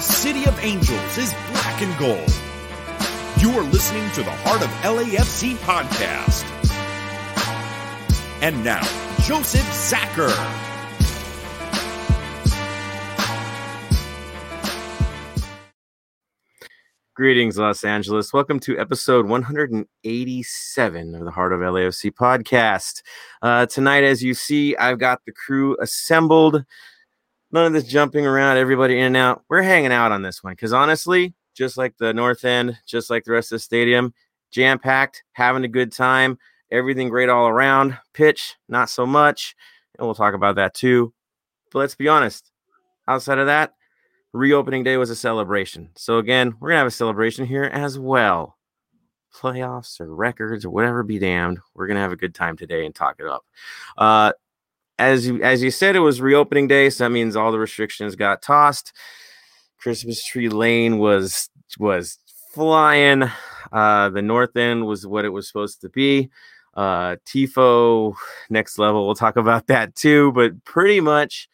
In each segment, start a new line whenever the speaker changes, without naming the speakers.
the City of Angels is black and gold. You are listening to the Heart of LAFC podcast. And now, Joseph Zacher.
Greetings, Los Angeles. Welcome to episode 187 of the Heart of LAFC podcast. Uh, tonight, as you see, I've got the crew assembled. None of this jumping around, everybody in and out. We're hanging out on this one because honestly, just like the North End, just like the rest of the stadium, jam packed, having a good time, everything great all around. Pitch, not so much. And we'll talk about that too. But let's be honest, outside of that, reopening day was a celebration. So again, we're gonna have a celebration here as well. Playoffs or records or whatever be damned. We're gonna have a good time today and talk it up. Uh, as you as you said, it was reopening day, so that means all the restrictions got tossed. Christmas tree lane was was flying. Uh, the north end was what it was supposed to be. Uh, Tifo next level. We'll talk about that too. But pretty much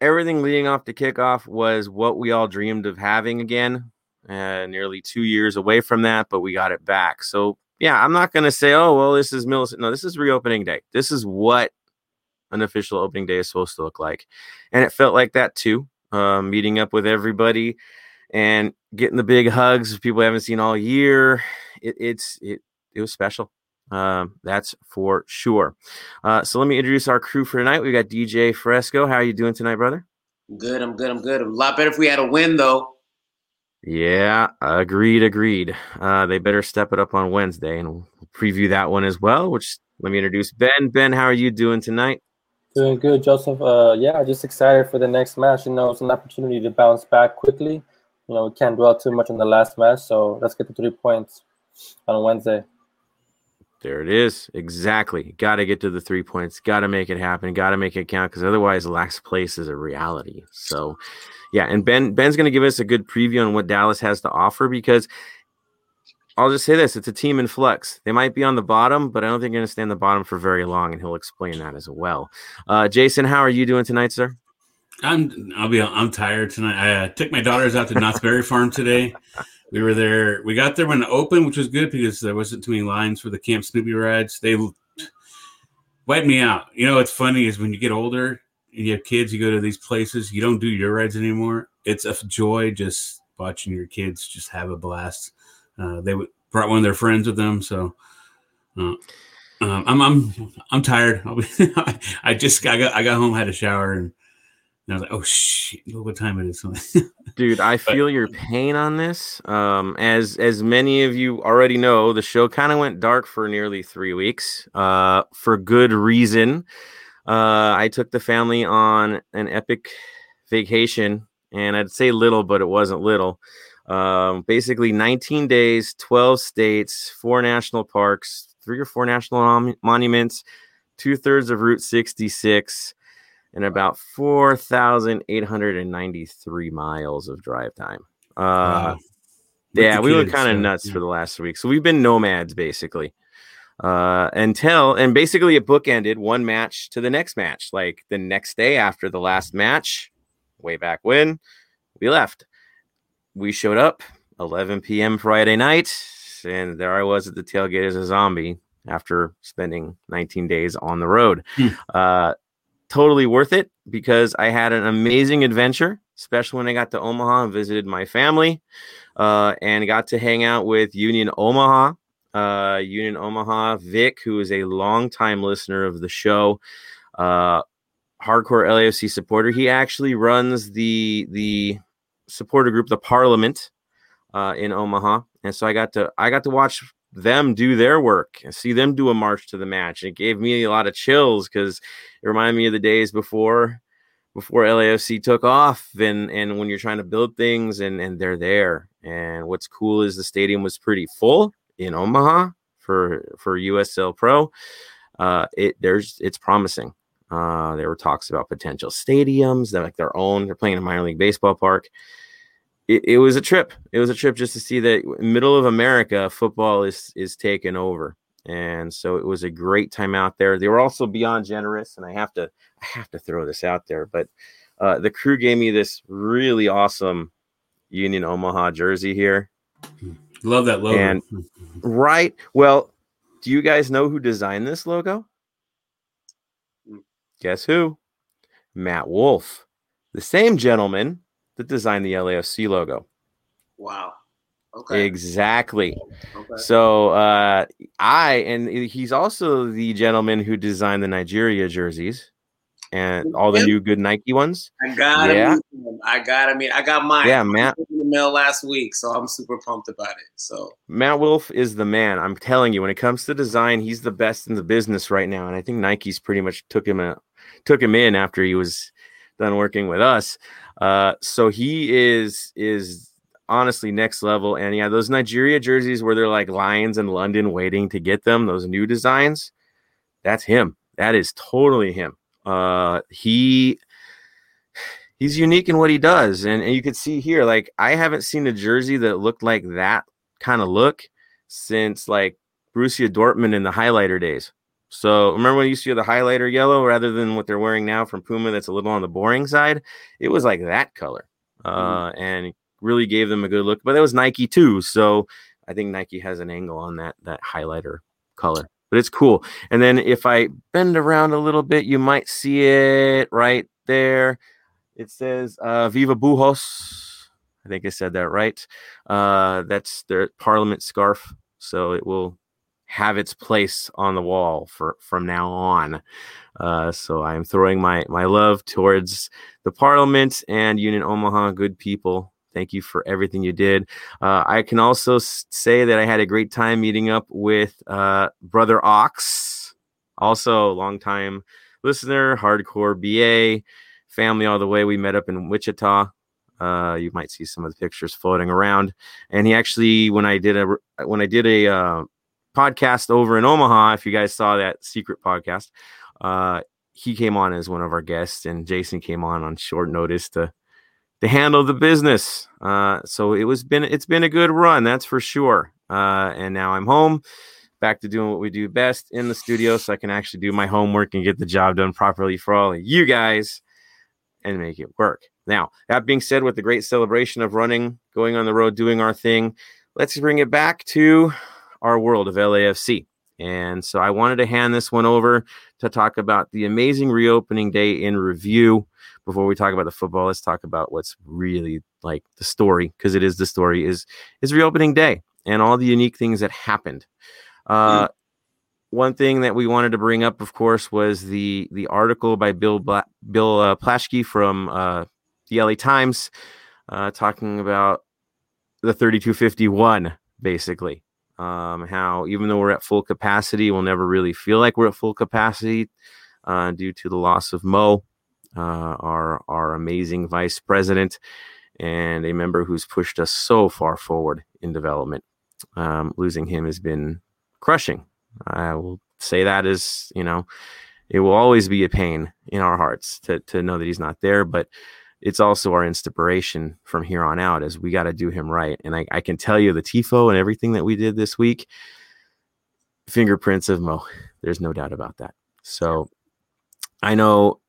everything leading off to kickoff was what we all dreamed of having again. Uh, nearly two years away from that, but we got it back. So yeah, I'm not to say, oh well, this is Millicent. No, this is reopening day. This is what an official opening day is supposed to look like. And it felt like that too. Uh, meeting up with everybody and getting the big hugs people haven't seen all year. It, it's it it was special. Um, that's for sure. Uh, so let me introduce our crew for tonight. We got DJ Fresco. How are you doing tonight, brother?
Good. I'm good. I'm good. A lot better if we had a win, though.
Yeah, agreed. Agreed. Uh, they better step it up on Wednesday, and we'll preview that one as well. Which let me introduce Ben. Ben, how are you doing tonight?
Doing good, Joseph. Uh, yeah, just excited for the next match. You know, it's an opportunity to bounce back quickly. You know, we can't dwell too much on the last match, so let's get the three points on Wednesday.
There it is. Exactly. Got to get to the three points. Got to make it happen. Got to make it count because otherwise, last place is a reality. So, yeah. And Ben Ben's going to give us a good preview on what Dallas has to offer because I'll just say this: it's a team in flux. They might be on the bottom, but I don't think they're going to stay on the bottom for very long, and he'll explain that as well. Uh, Jason, how are you doing tonight, sir?
I'm. I'll be. I'm tired tonight. I uh, took my daughters out to Knott's Berry Farm today. We were there. We got there when it opened, which was good because there wasn't too many lines for the Camp Snoopy rides. They wiped me out. You know what's funny is when you get older and you have kids, you go to these places, you don't do your rides anymore. It's a joy just watching your kids just have a blast. Uh, they brought one of their friends with them, so uh, um, I'm I'm I'm tired. Be, I just I got I got home, had a shower, and, and I was like, oh shit, look what time it is.
Dude, I feel your pain on this. Um, as as many of you already know, the show kind of went dark for nearly three weeks. Uh, for good reason. Uh, I took the family on an epic vacation, and I'd say little, but it wasn't little. Um, basically, 19 days, 12 states, four national parks, three or four national mon- monuments, two thirds of Route 66, and about 4,893 miles of drive time. Uh, wow. Yeah, we were kind of nuts yeah. for the last week. So we've been nomads basically uh, until and basically it bookended one match to the next match. Like the next day after the last match, way back when we left we showed up 11 p.m. Friday night, and there I was at the tailgate as a zombie after spending 19 days on the road. Hmm. Uh, totally worth it because I had an amazing adventure, especially when I got to Omaha and visited my family uh, and got to hang out with Union Omaha. Uh, Union Omaha, Vic, who is a longtime listener of the show, uh, hardcore LAFC supporter. He actually runs the the supporter group, the Parliament, uh, in Omaha, and so I got to I got to watch them do their work and see them do a march to the match. It gave me a lot of chills because it reminded me of the days before before LAFC took off and and when you're trying to build things and and they're there. And what's cool is the stadium was pretty full in Omaha for for USL Pro. Uh, it there's it's promising. Uh, there were talks about potential stadiums, that like their own. They're playing a minor league baseball park. It, it, was a trip. It was a trip just to see that middle of America, football is is taken over, and so it was a great time out there. They were also beyond generous, and I have to I have to throw this out there, but uh, the crew gave me this really awesome Union Omaha jersey here.
Love that logo.
And- Right. Well, do you guys know who designed this logo? Guess who? Matt Wolff, the same gentleman that designed the LAFC logo.
Wow. Okay.
Exactly.
okay.
So uh, I and he's also the gentleman who designed the Nigeria jerseys and all the
Yep.
new good Nike ones.
I got
Yeah.
him. I got. I mean, I got mine.
Yeah, Matt.
in the mail last week, so I'm super pumped about it. So
Matt Wolff is the man. I'm telling you, when it comes to design, he's the best in the business right now. And I think Nike's pretty much took him a, took him in after he was done working with us. Uh, so he is is honestly next level. And yeah, those Nigeria jerseys where they're like lions in London waiting to get them, those new designs, that's him. That is totally him. Uh, he he's unique in what he does, and, and you could see here, like I haven't seen a jersey that looked like that kind of look since like Borussia Dortmund in the highlighter days. So remember when you used to see the highlighter yellow rather than what they're wearing now from Puma that's a little on the boring side? It was like that color. Uh, and really gave them a good look. But that was Nike too. So I think Nike has an angle on that that highlighter color. But it's cool. And then if I bend around a little bit, you might see it right there. It says uh, Viva Búhos. I think I said that right. Uh, that's their Parliament scarf. So it will have its place on the wall for from now on. Uh, so I am throwing my my love towards the Parliament and Union Omaha, good people. Thank you for everything you did. Uh, I can also say that I had a great time meeting up with uh, Brother Ox, also longtime listener, hardcore BA, family all the way. We met up in Wichita. Uh, you might see some of the pictures floating around. And he actually, when I did a when I did a uh, podcast over in Omaha, if you guys saw that secret podcast, uh, he came on as one of our guests, and Jason came on on short notice to to handle the business. Uh, so it was been it's been a good run, that's for sure. Uh, and now I'm home, back to doing what we do best in the studio, so I can actually do my homework and get the job done properly for all of you guys and make it work. Now, that being said, with the great celebration of running, going on the road, doing our thing, let's bring it back to our world of LAFC. And so I wanted to hand this one over to talk about the amazing reopening day in review. Before we talk about the football, let's talk about what's really like the story, because it is the story, is is reopening day and all the unique things that happened. Uh, One thing that we wanted to bring up, of course, was the the article by Bill Bla- Bill uh, Plaschke from uh, the LA Times, uh, talking about the 3251, basically. Um, how even though we're at full capacity, we'll never really feel like we're at full capacity uh, due to the loss of Mo, uh, our our amazing vice president, and a member who's pushed us so far forward in development. Um, losing him has been crushing. I will say that is, you know, it will always be a pain in our hearts to to know that he's not there, but it's also our inspiration from here on out as we got to do him right. And I, I can tell you the TIFO and everything that we did this week, fingerprints of Mo. There's no doubt about that. So I know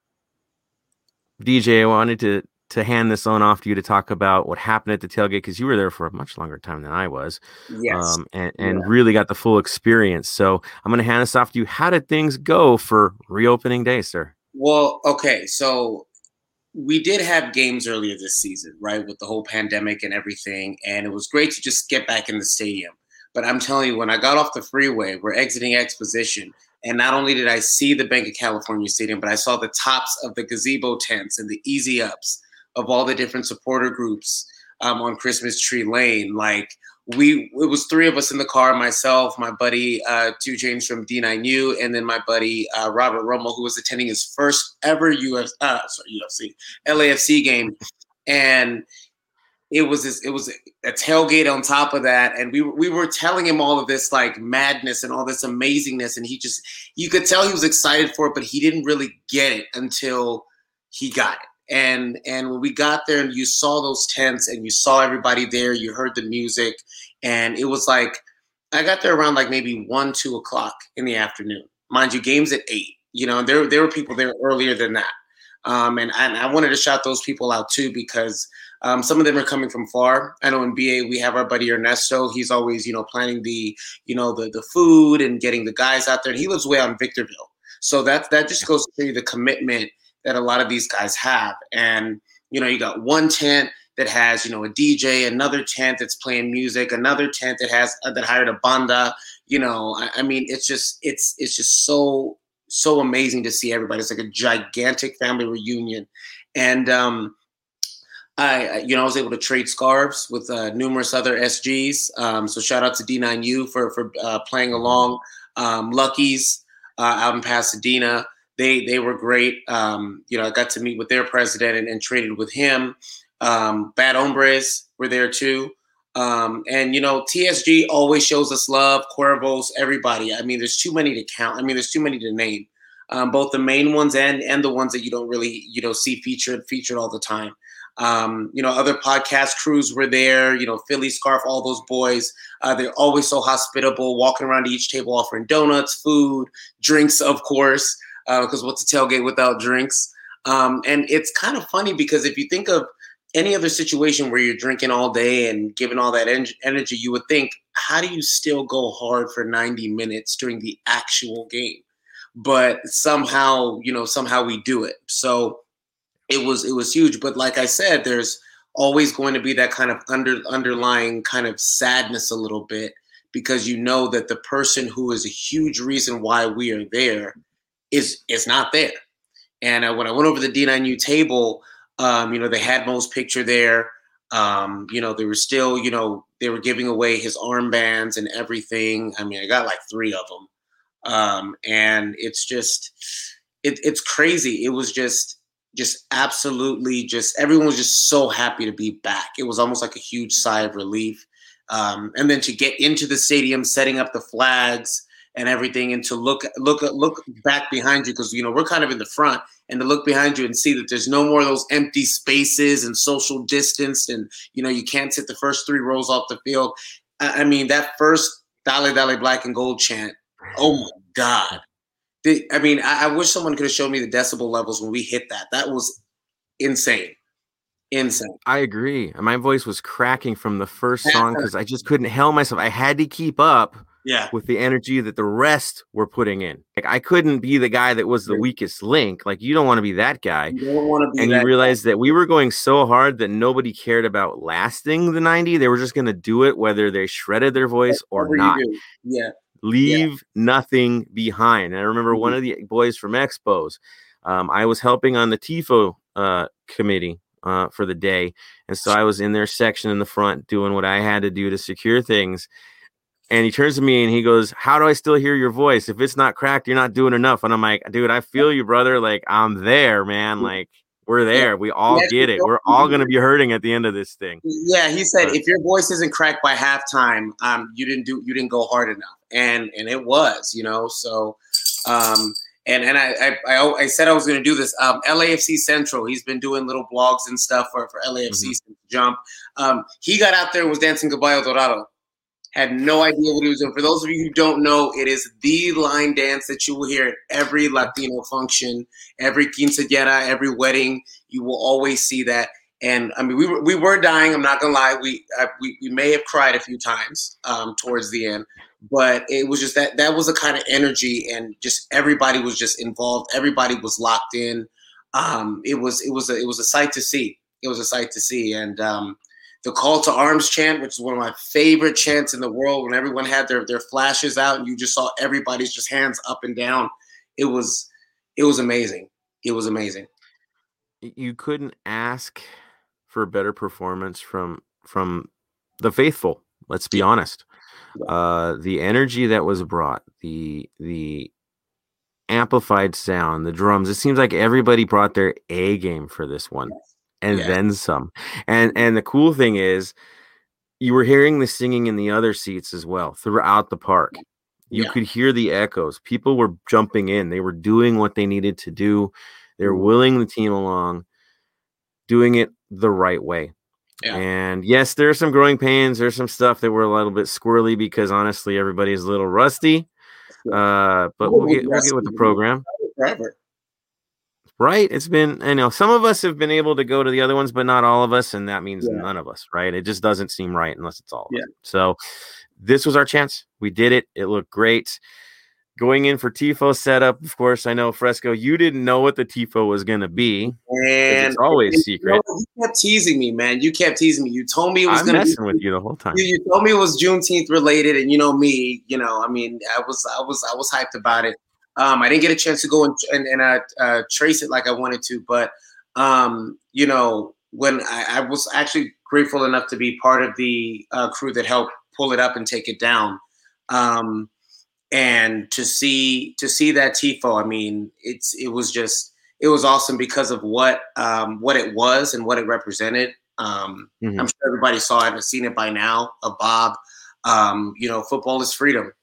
DJ, I wanted to to hand this on off to you to talk about what happened at the tailgate because you were there for a much longer time than I was
yes,
um, and, and really got the full experience. So I'm going to hand this off to you. How did things go for reopening day, sir?
Well, okay, so we did have games earlier this season, right, with the whole pandemic and everything, and it was great to just get back in the stadium. But I'm telling you, when I got off the freeway, we're exiting Exposition, and not only did I see the Bank of California Stadium, but I saw the tops of the gazebo tents and the easy ups of all the different supporter groups um, on Christmas Tree Lane. Like we, it was three of us in the car: myself, my buddy uh, Two James from D9U, and then my buddy uh, Robert Romo, who was attending his first ever UFC, uh, sorry, UFC, LAFC game, and it was this, it was a tailgate on top of that, and we we were telling him all of this like madness and all this amazingness, and he just you could tell he was excited for it, but he didn't really get it until he got it and and when we got there and you saw those tents and you saw everybody there you heard the music and it was like i got there around like maybe one two o'clock in the afternoon mind you games at eight you know there, there were people there earlier than that Um, and, and I wanted to shout those people out too because um, some of them are coming from far. I know in BA we have our buddy Ernesto. He's always you know planning the you know the the food and getting the guys out there. And he lives way on Victorville, so that that just goes to the commitment that a lot of these guys have. And you know you got one tent that has you know a DJ, another tent that's playing music, another tent that has uh, that hired a banda. You know, I, I mean, it's just it's it's just so so amazing to see everybody. It's like a gigantic family reunion, and um, I you know I was able to trade scarves with uh, numerous other SGs. Um, so shout out to D9U for for uh, playing along. Um, Lucky's uh, out in Pasadena. They they were great. Um, you know, I got to meet with their president and, and traded with him. Um, Bad Hombres were there too. Um, and you know, TSG always shows us love. Cuervos, everybody. I mean, there's too many to count. I mean, there's too many to name. Um, both the main ones and and the ones that you don't really you know see featured featured all the time. Um, you know, other podcast crews were there. You know, Philly Scarf, all those boys. Uh, they're always so hospitable, walking around to each table offering donuts, food, drinks, of course, because uh, what's a tailgate without drinks? Um, and it's kind of funny because if you think of any other situation where you're drinking all day and giving all that en- energy, you would think, how do you still go hard for 90 minutes during the actual game? But somehow, you know, somehow we do it. So it was it was huge. But like I said, there's always going to be that kind of under underlying kind of sadness a little bit because you know that the person who is a huge reason why we are there is is not there. And uh, when I went over the D9U table, um, you know, they had Mo's picture there. Um, you know, they were still, you know, they were giving away his armbands and everything. I mean, I got like three of them. Um, and it's just, it, it's crazy. It was just, just absolutely just, everyone was just so happy to be back. It was almost like a huge sigh of relief. Um, and then to get into the stadium, setting up the flags and everything, and to look, look, look back behind you because you know we're kind of in the front, and to look behind you and see that there's no more of those empty spaces and social distance and you know you can't sit the first three rows off the field. I, I mean that first Dale Dale black and gold chant oh my god. The, i mean I, I wish someone could have shown me the decibel levels when we hit that. That was insane. Insane.
I agree my voice was cracking from the first song because i just couldn't help myself. I had to keep up
yeah.
with the energy that the rest were putting in. Like i couldn't be the guy that was the weakest link. Like you don't want to be that guy.
You don't want to be
and you realize that we were going so hard that nobody cared about lasting the 90 they were just going to do it whether they shredded their voice or not.
yeah.
Leave nothing behind. And i remember one
Mhm.
of the boys from expos um, i was helping on the tifo uh, committee uh, for the day. And so i was in their section in the front doing what i had to do to secure things and he turns to me and he goes how do i still hear your voice? If it's not cracked you're not doing enough. And i'm like dude i feel you brother. Like i'm there man. Like we're there. We all get it. we're all going to be hurting at the end of this thing.
Yeah, he said
But-
if your voice isn't cracked by halftime, um, you didn't do you didn't go hard enough, and and it was, you know. So, um, and and I I, I, I said I was going to do this. Um, LAFC Central, he's been doing little blogs and stuff for for LAFC
Mhm.
since Jump. Um, he got out there and was dancing Caballo Dorado. Had no idea what he was doing. For those of you who don't know, it is the line dance that you will hear at every Latino function, every quinceañera, every wedding. You will always see that. And I mean, we were, we were dying. I'm not gonna lie. We uh, we, we may have cried a few times um, towards the end, but it was just that that was the kind of energy, and just everybody was just involved. Everybody was locked in. Um, it was it was a, it was a sight to see. It was a sight to see, and um, the call to arms chant, which is one of my favorite chants in the world, when everyone had their their flashes out, and you just saw everybody's just hands up and down. It was it was amazing. It was amazing.
you couldn't ask for a better performance from from the faithful let's be honest uh the energy that was brought the the amplified sound the drums it seems like everybody brought their a game for this one and
Yeah.
then some. And and the cool thing is you were hearing the singing in the other seats as well throughout the park. You
Yeah.
could hear the echoes. People were jumping in. They were doing what they needed to do. They were
Mhm.
willing the team along doing it the right way.
Yeah.
and yes there are some growing pains. There's some stuff that were a little bit squirrely because honestly everybody's a little rusty. Uh but we'll
We'll
get we'll get with the program.
Forever.
Right? It's been, you know, some of us have been able to go to the other ones, but not all of us. And that means
Yeah.
none of us, right? It just doesn't seem right unless it's all of
Yeah.
us. So this was our chance. We did it. It looked great. Going in for Tifo setup, of course, I know Fresco, you didn't know what the Tifo was going to be.
And
it's always
you
secret.
know, you kept teasing me, man. You kept teasing me. You told me it was going to be
messing with you the whole time.
you, you told me it was Juneteenth related, and you know me, you know, I mean, I was, I was, I was hyped about it. Um, I didn't get a chance to go and and, and uh, uh, trace it like I wanted to, but um, you know, when I, I was actually grateful enough to be part of the uh, crew that helped pull it up and take it down, um, and to see to see that tifo, I mean, it's it was just it was awesome because of what um, what it was and what it represented. Um,
Mhm.
I'm sure everybody saw it and seen it by now. Of Bob, um, you know, football is freedom,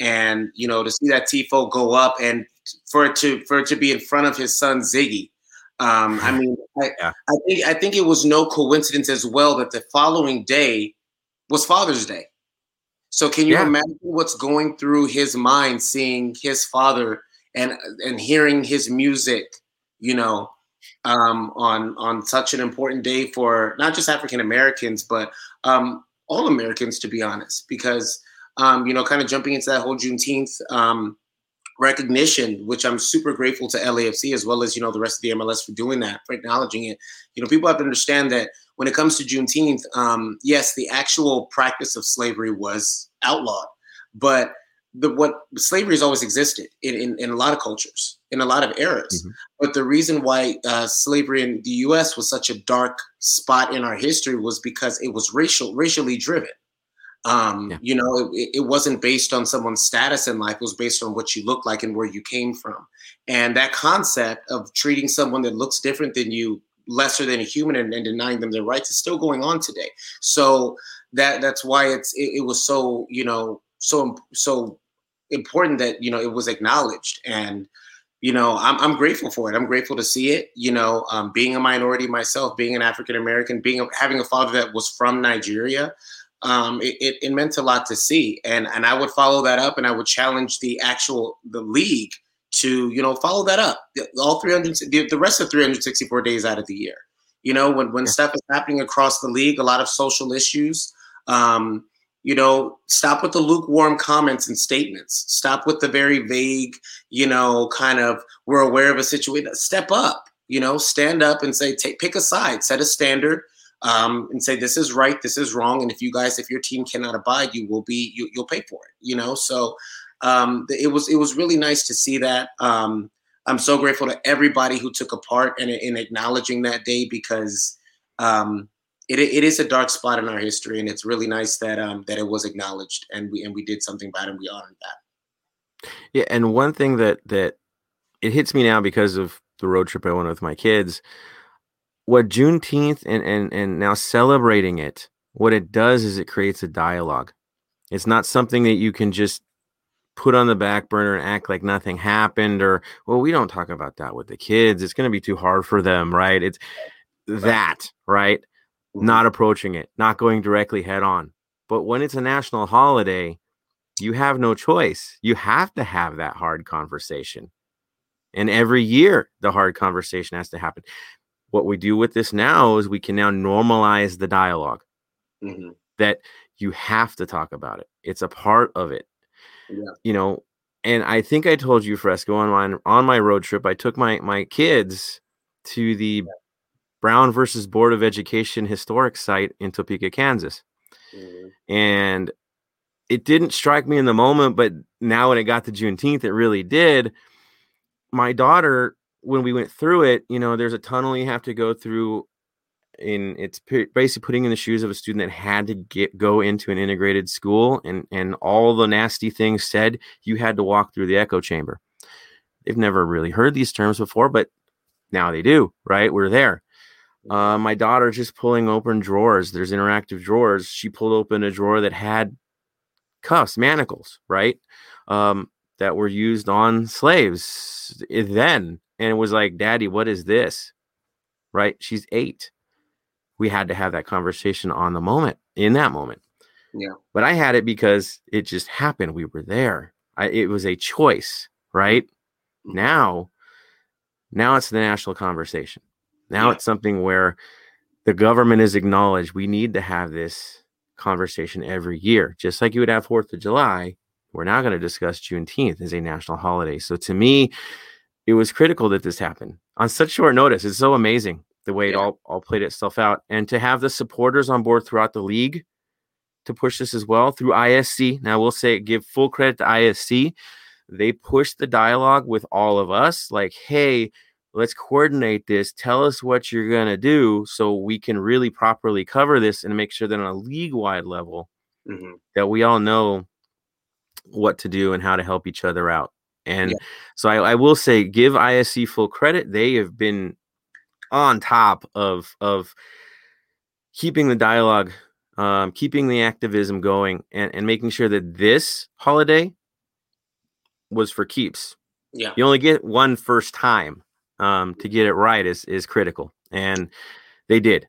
and you know to see that tifo go up and for it to for it to be in front of his son Ziggy. Um, I mean, I,
Yeah.
I think I think it was no coincidence as well that the following day was Father's Day. So can you
Yeah.
imagine what's going through his mind seeing his father and and hearing his music, you know, um, on on such an important day for not just African Americans but um, all Americans, to be honest, because um, you know, kind of jumping into that whole Juneteenth um, recognition, which I'm super grateful to LAFC as well as you know the rest of the MLS for doing that, for acknowledging it. You know, people have to understand that when it comes to Juneteenth, um, yes, the actual practice of slavery was outlawed, but the what slavery has always existed in, in, in a lot of cultures, in a lot of eras.
Mhm.
But the reason why uh, slavery in the U.S. was such a dark spot in our history was because it was racial, racially driven. Um,
Yeah.
You know, it, it wasn't based on someone's status in life; it was based on what you look like and where you came from. And that concept of treating someone that looks different than you lesser than a human and, and denying them their rights is still going on today. So that that's why it's it, it was so you know so so important that you know it was acknowledged and you know I'm, I'm grateful for it i'm grateful to see it you know um, being a minority myself being an african american being a, having a father that was from nigeria um, it, it, it meant a lot to see and and i would follow that up and i would challenge the actual the league to you know follow that up all 300 the, the rest of 364 days out of the year you know when when stuff is happening across the league a lot of social issues um, you know, stop with the lukewarm comments and statements. Stop with the very vague, you know, kind of we're aware of a situation. Step up, you know, stand up and say, take pick a side, set a standard, um, and say this is right, this is wrong, and if you guys, if your team cannot abide, you will be, you, you'll pay for it, you know. So um, it was it was really nice to see that. Um, I'm so grateful to everybody who took a part in, in acknowledging that day because um, it, it is a dark spot in our history, and it's really nice that um, that it was acknowledged and we and we did something about it and we honored that.
Yeah, and one thing that that it hits me now because of the road trip I went with my kids. What Juneteenth and and and now celebrating it, what it does is it creates a dialogue. It's not something that you can just put on the back burner and act like nothing happened, or well, we don't talk about that with the kids. It's going to be too hard for them, right? It's that, right? Mm-hmm. Not approaching it, not going directly head on. But when it's a national holiday, you have no choice. You have to have that hard conversation. And every year, the hard conversation has to happen. What we do with this now is we can now normalize the dialogue
Mhm.
that you have to talk about it. It's a part of it.
Yeah.
You know, and I think I told you, Fresco, on my on my road trip, I took my my kids to the Brown versus Board of Education historic site in Topeka, Kansas
Mhm.
and it didn't strike me in the moment but now when it got to juneteenth it really did my daughter when we went through it you know there's a tunnel you have to go through in it's basically putting in the shoes of a student that had to get go into an integrated school and and all the nasty things said you had to walk through the echo chamber they've never really heard these terms before but now they do right we're there uh, my daughter just pulling open drawers. There's interactive drawers. She pulled open a drawer that had cuffs, manacles, right? Um, that were used on slaves then. And it was like, Daddy, what is this? Right? She's eight. We had to have that conversation on the moment, in that moment.
Yeah.
But I had it because it just happened. We were there. I, it was a choice, right?
Mhm.
Now, now it's the national conversation. Now
Yeah.
it's something where the government is acknowledged. We need to have this conversation every year, just like you would have Fourth of July. We're now going to discuss Juneteenth as a national holiday. So to me, it was critical that this happened on such short notice. It's so amazing the way it all, all played itself out. And to have the supporters on board throughout the league to push this as well through ISC. Now, we'll say give full credit to ISC. They pushed the dialogue with all of us like, hey, let's coordinate this. Tell us what you're going to do so we can really properly cover this and make sure that on a league wide level,
hmm
that we all know what to do and how to help each other out. And
Yeah.
so I, I will say, give ISC full credit. They have been on top of of keeping the dialogue, um, keeping the activism going, and, and making sure that this holiday was for keeps.
Yeah.
You only get one first time um, to get it right is is critical, and they did,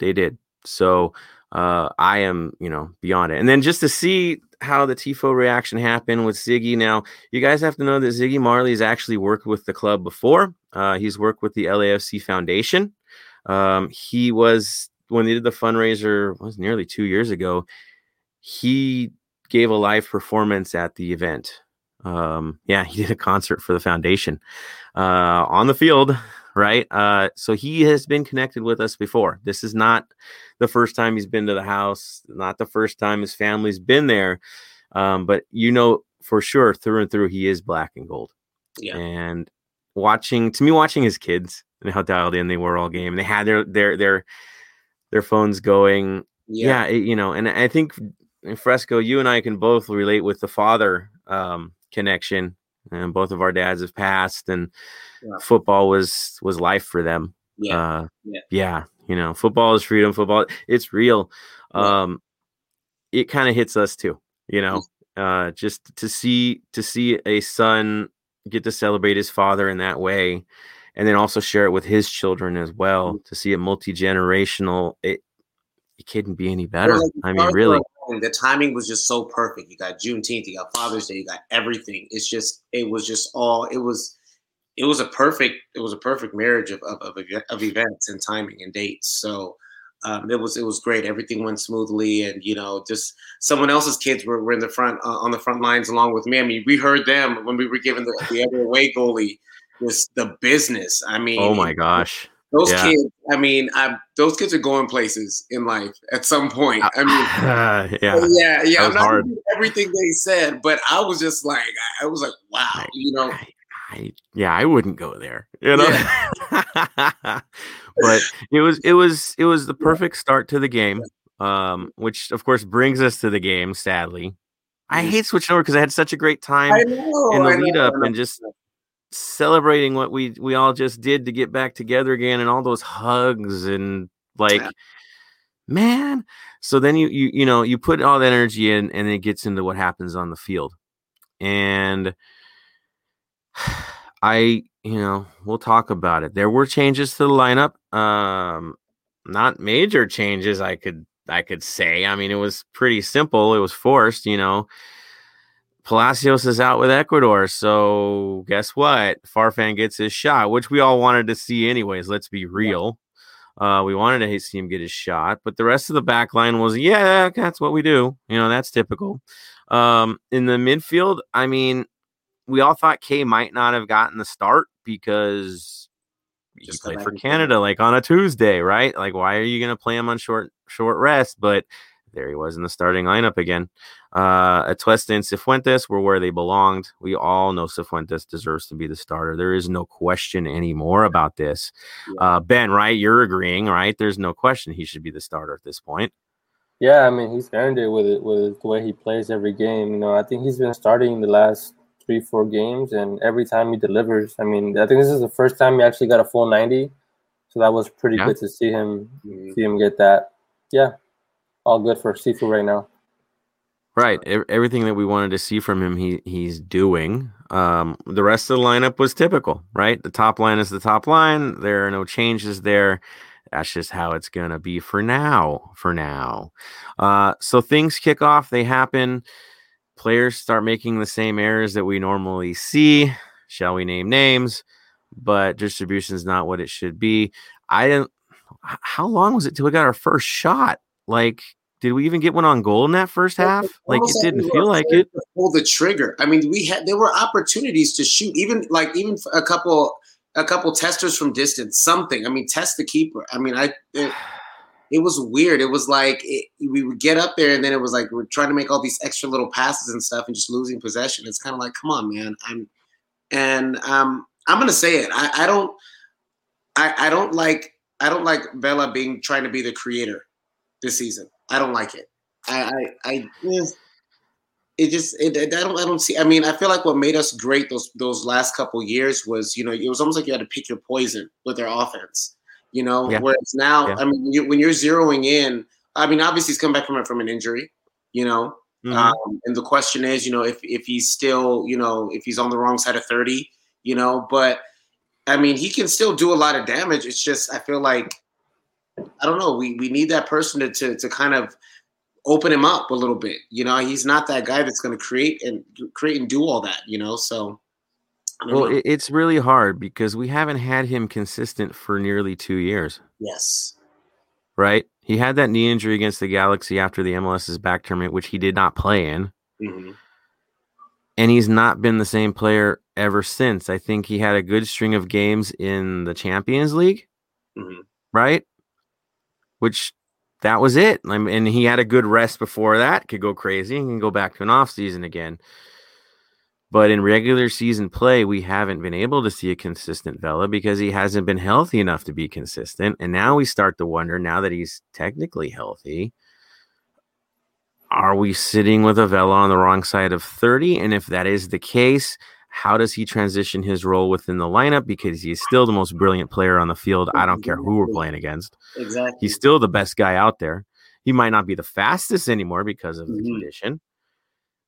they did. So uh, I am, you know, beyond it. And then just to see how the tifo reaction happened with Ziggy. Now, you guys have to know that Ziggy Marley has actually worked with the club before. Uh, he's worked with the LAFC Foundation. Um, he was when they did the fundraiser was nearly two years ago. He gave a live performance at the event. Um, yeah, he did a concert for the foundation uh, on the field, right? Uh, so he has been connected with us before. This is not the first time he's been to the house, not the first time his family's been there. Um, but you know for sure through and through he is black and gold.
Yeah.
And watching to me, watching his kids and how dialed in they were all game. They had their their their their phones going. Yeah, it- you know, and I think in Fresco, you and I can both relate with the father um, connection. And both of our dads have passed, and
Yeah.
football was was life for them
Yeah.
uh
Yeah.
yeah you know football is freedom football it's real um it kind of hits us too you know uh just to see to see a son get to celebrate his father in that way and then also share it with his children as well
Mm.
to see it multi-generational it it couldn't be any better i mean really
on, the timing was just so perfect. You got Juneteenth, you got Father's Day, you got everything. It's just it was just all it was. It was a perfect. It was a perfect marriage of of, of, of events and timing and dates. So. Um, it was it was great. Everything went smoothly, and you know, just someone else's kids were, were in the front uh, on the front lines along with me. I mean, we heard them when we were giving the, the other away goalie was the business. I mean,
oh my gosh
those
Yeah.
kids. I mean, I, those kids are going places in life at some point. I mean,
yeah
yeah, yeah. I'm not
hard.
everything they said, but I was just like, I, I was like, wow,
Right.
you know,
I, I yeah, I wouldn't go there, you know. but it was it was it was the perfect start to the game, um, which of course brings us to the game. Sadly, I
Mhm.
hate switching over because I had such a great time
I know
in the
I
lead up and just celebrating what we we all just did to get back together again and all those hugs and like
Yeah.
man. So then you you you know you put all that energy in and it gets into what happens on the field. And i you know we'll talk about it. There were changes to the lineup. Um not major changes i could i could say. I mean it was pretty simple. It was forced you know Palacios is out with Ecuador, so guess what? Farfan gets his shot, which we all wanted to see anyways. Let's be real. Uh, we wanted to see him get his shot, but the rest of the back line was, yeah, that's what we do. You know, that's typical. Um, in the midfield, I mean, we all thought Kaye might not have gotten the start because he
Just
played for Canada, like on a Tuesday, right? Like, why are you going to play him on short short rest? But there he was in the starting lineup again. Uh, Atuesta and Cifuentes were where they belonged. We all know Cifuentes deserves to be the starter. There is no question anymore about this. Uh, ben, right? You're agreeing, right? There's no question he should be the starter at this point.
Yeah, I mean he's earned it with it with the way he plays every game. You know, I think he's been starting the last three, four games, and every time he delivers. I mean, I think this is the first time he actually got a full ninety, so that was pretty
Yeah.
good to see him
Mhm.
see him get that. Yeah, all good for Sifu right now.
Right. Everything that we wanted to see from him, he he's doing. Um, the rest of the lineup was typical, right? The top line is the top line. There are no changes there. That's just how it's gonna be for now. For now. Uh, so things kick off, they happen. Players start making the same errors that we normally see. Shall we name names? but distribution is not what it should be. I didn't. How long was it till we got our first shot? Like, did we even get one on goal in that first half? Like, it didn't feel like it.
Pull the trigger. I mean, we had there were opportunities to shoot, even like even a couple a couple testers from distance, something. I mean, test the keeper. I mean, I. It, it was weird. It was like it, we would get up there, and then it was like we're trying to make all these extra little passes and stuff, and just losing possession. It's kind of like, come on, man. I'm, and um, I'm gonna say it. I, I don't, I, I don't like, I don't like Vela being trying to be the creator this season. I don't like it. I, I, I just, it just, it, I don't, I don't see. I mean, I feel like what made us great those those last couple years was, you know, it was almost like you had to pick your poison with their offense you know. Yeah. Whereas now, yeah. I mean, you, when you're zeroing in, I mean, obviously he's come back from from an injury, you know. Mm-hmm. Um, and the question is, you know, if if he's still, you know, if he's on the wrong side of thirty, you know, but I mean, he can still do a lot of damage. It's just I feel like I don't know. We we need that person to to, to kind of open him up a little bit. You know, he's not that guy that's going to create and create and do all that. You know, so
well, know. it's really hard because we haven't had him consistent for nearly two years.
Yes.
Right? He had that knee injury against the Galaxy after the MLS is Back tournament, which he did not play in. Mm-hmm. And he's not been the same player ever since. I think he had a good string of games in the Champions League, mm-hmm. right? Which that was it. I mean, and he had a good rest before that, could go crazy and can go back to an off season again. But in regular season play, we haven't been able to see a consistent Vela because he hasn't been healthy enough to be consistent. And now we start to wonder, now that he's technically healthy, are we sitting with a Vela on the wrong side of 30? And if that is the case, how does he transition his role within the lineup? Because he's still the most brilliant player on the field. I don't care who we're playing against.
Exactly.
He's still the best guy out there. He might not be the fastest anymore because of the mm-hmm. condition,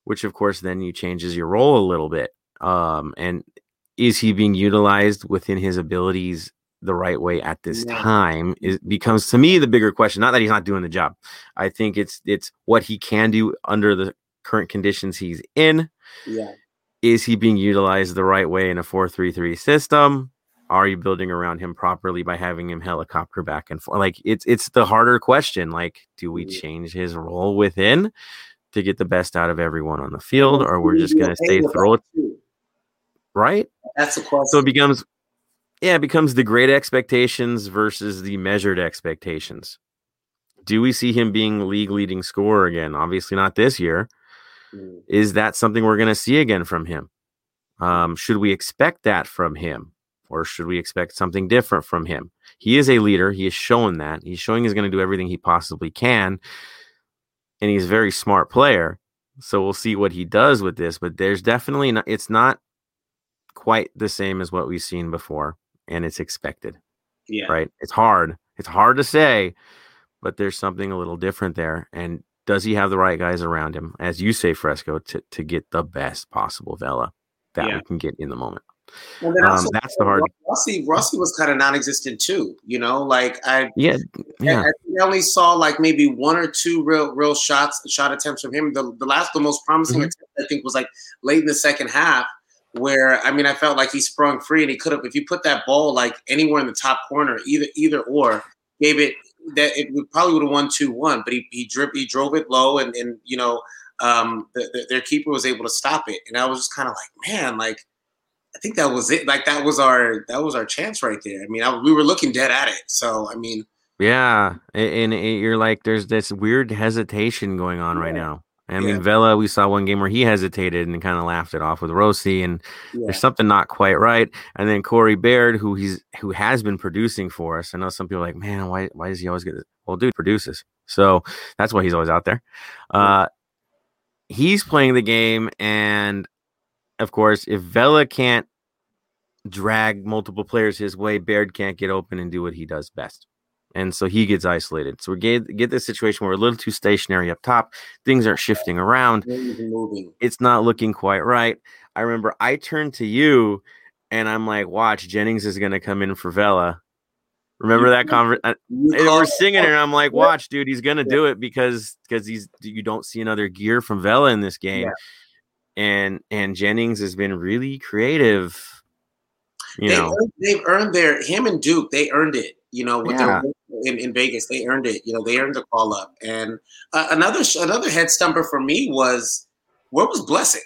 which of course then you changes your role a little bit. Um, and is he being utilized within his abilities the right way at this yeah. time? It becomes to me the bigger question. Not that he's not doing the job. I think it's it's what he can do under the current conditions he's in.
Yeah.
Is he being utilized the right way in a 4-3-3 system? Are you building around him properly by having him helicopter back and forth? Like it's it's the harder question. Like, do we mm-hmm. change his role within? to get the best out of everyone on the field, or we're just going to stay throw it. Right?
That's the question.
So it becomes, yeah, it becomes the great expectations versus the measured expectations. Do we see him being league leading scorer again? Obviously, not this year. Mm. Is that something we're going to see again from him? Um, should we expect that from him? Or should we expect something different from him? He is a leader. He is showing that. He's showing he's going to do everything he possibly can and he's a very smart player. So we'll see what he does with this. But there's definitely not, it's not quite the same as what we've seen before, and it's expected.
Yeah.
Right. It's hard. It's hard to say, but there's something a little different there. And does he have the right guys around him, as you say, Fresco, to, to get the best possible Vela that yeah. we can get in the moment?
And then um, that's the hard. Rossi, Rossi was kind of non-existent too. You know, like I
yeah yeah.
I, I, only saw like maybe one or two real real shots shot attempts from him. The the last the most promising mm-hmm. attempt I think was like late in the second half, where I mean I felt like he sprung free and he could have if you put that ball like anywhere in the top corner either either or gave it that it would probably would have won two one. But he he drove he drove it low and and you know um the, the, their keeper was able to stop it and I was just kind of like man like I think that was it. Like that was our that was our chance right there. I mean, I, we were looking dead at it. So I mean,
yeah, and, and you're like, there's this weird hesitation going on yeah. right now. I mean, yeah. Vela, we saw one game where he hesitated and kind of laughed it off with Rossi, and yeah. there's something not quite right. And then Corey Baird, who he's who has been producing for us. I know some people are like, man, why why does he always get this? Well, dude produces, so that's why he's always out there. Uh, he's playing the game, and of course, if Vela can't drag multiple players his way, Baird can't get open and do what he does best. And so he gets isolated. So we get get this situation where we're a little too stationary up top. Things aren't shifting around. It's not looking quite right. I remember I turned to you and I'm like, watch, Jennings is gonna come in for Vela. Remember that conversation? Uh, we're singing it, and I'm like, watch, dude, he's gonna do it because because he's you don't see another gear from Vela in this game. Yeah and and Jennings has been really creative You
They've
know,
earned, they've earned their him and Duke. They earned it. You know, with
Yeah.
their in, in Vegas, they earned it. You know, they earned the call up. And uh, another sh- another head stumper for me was where was Blessing?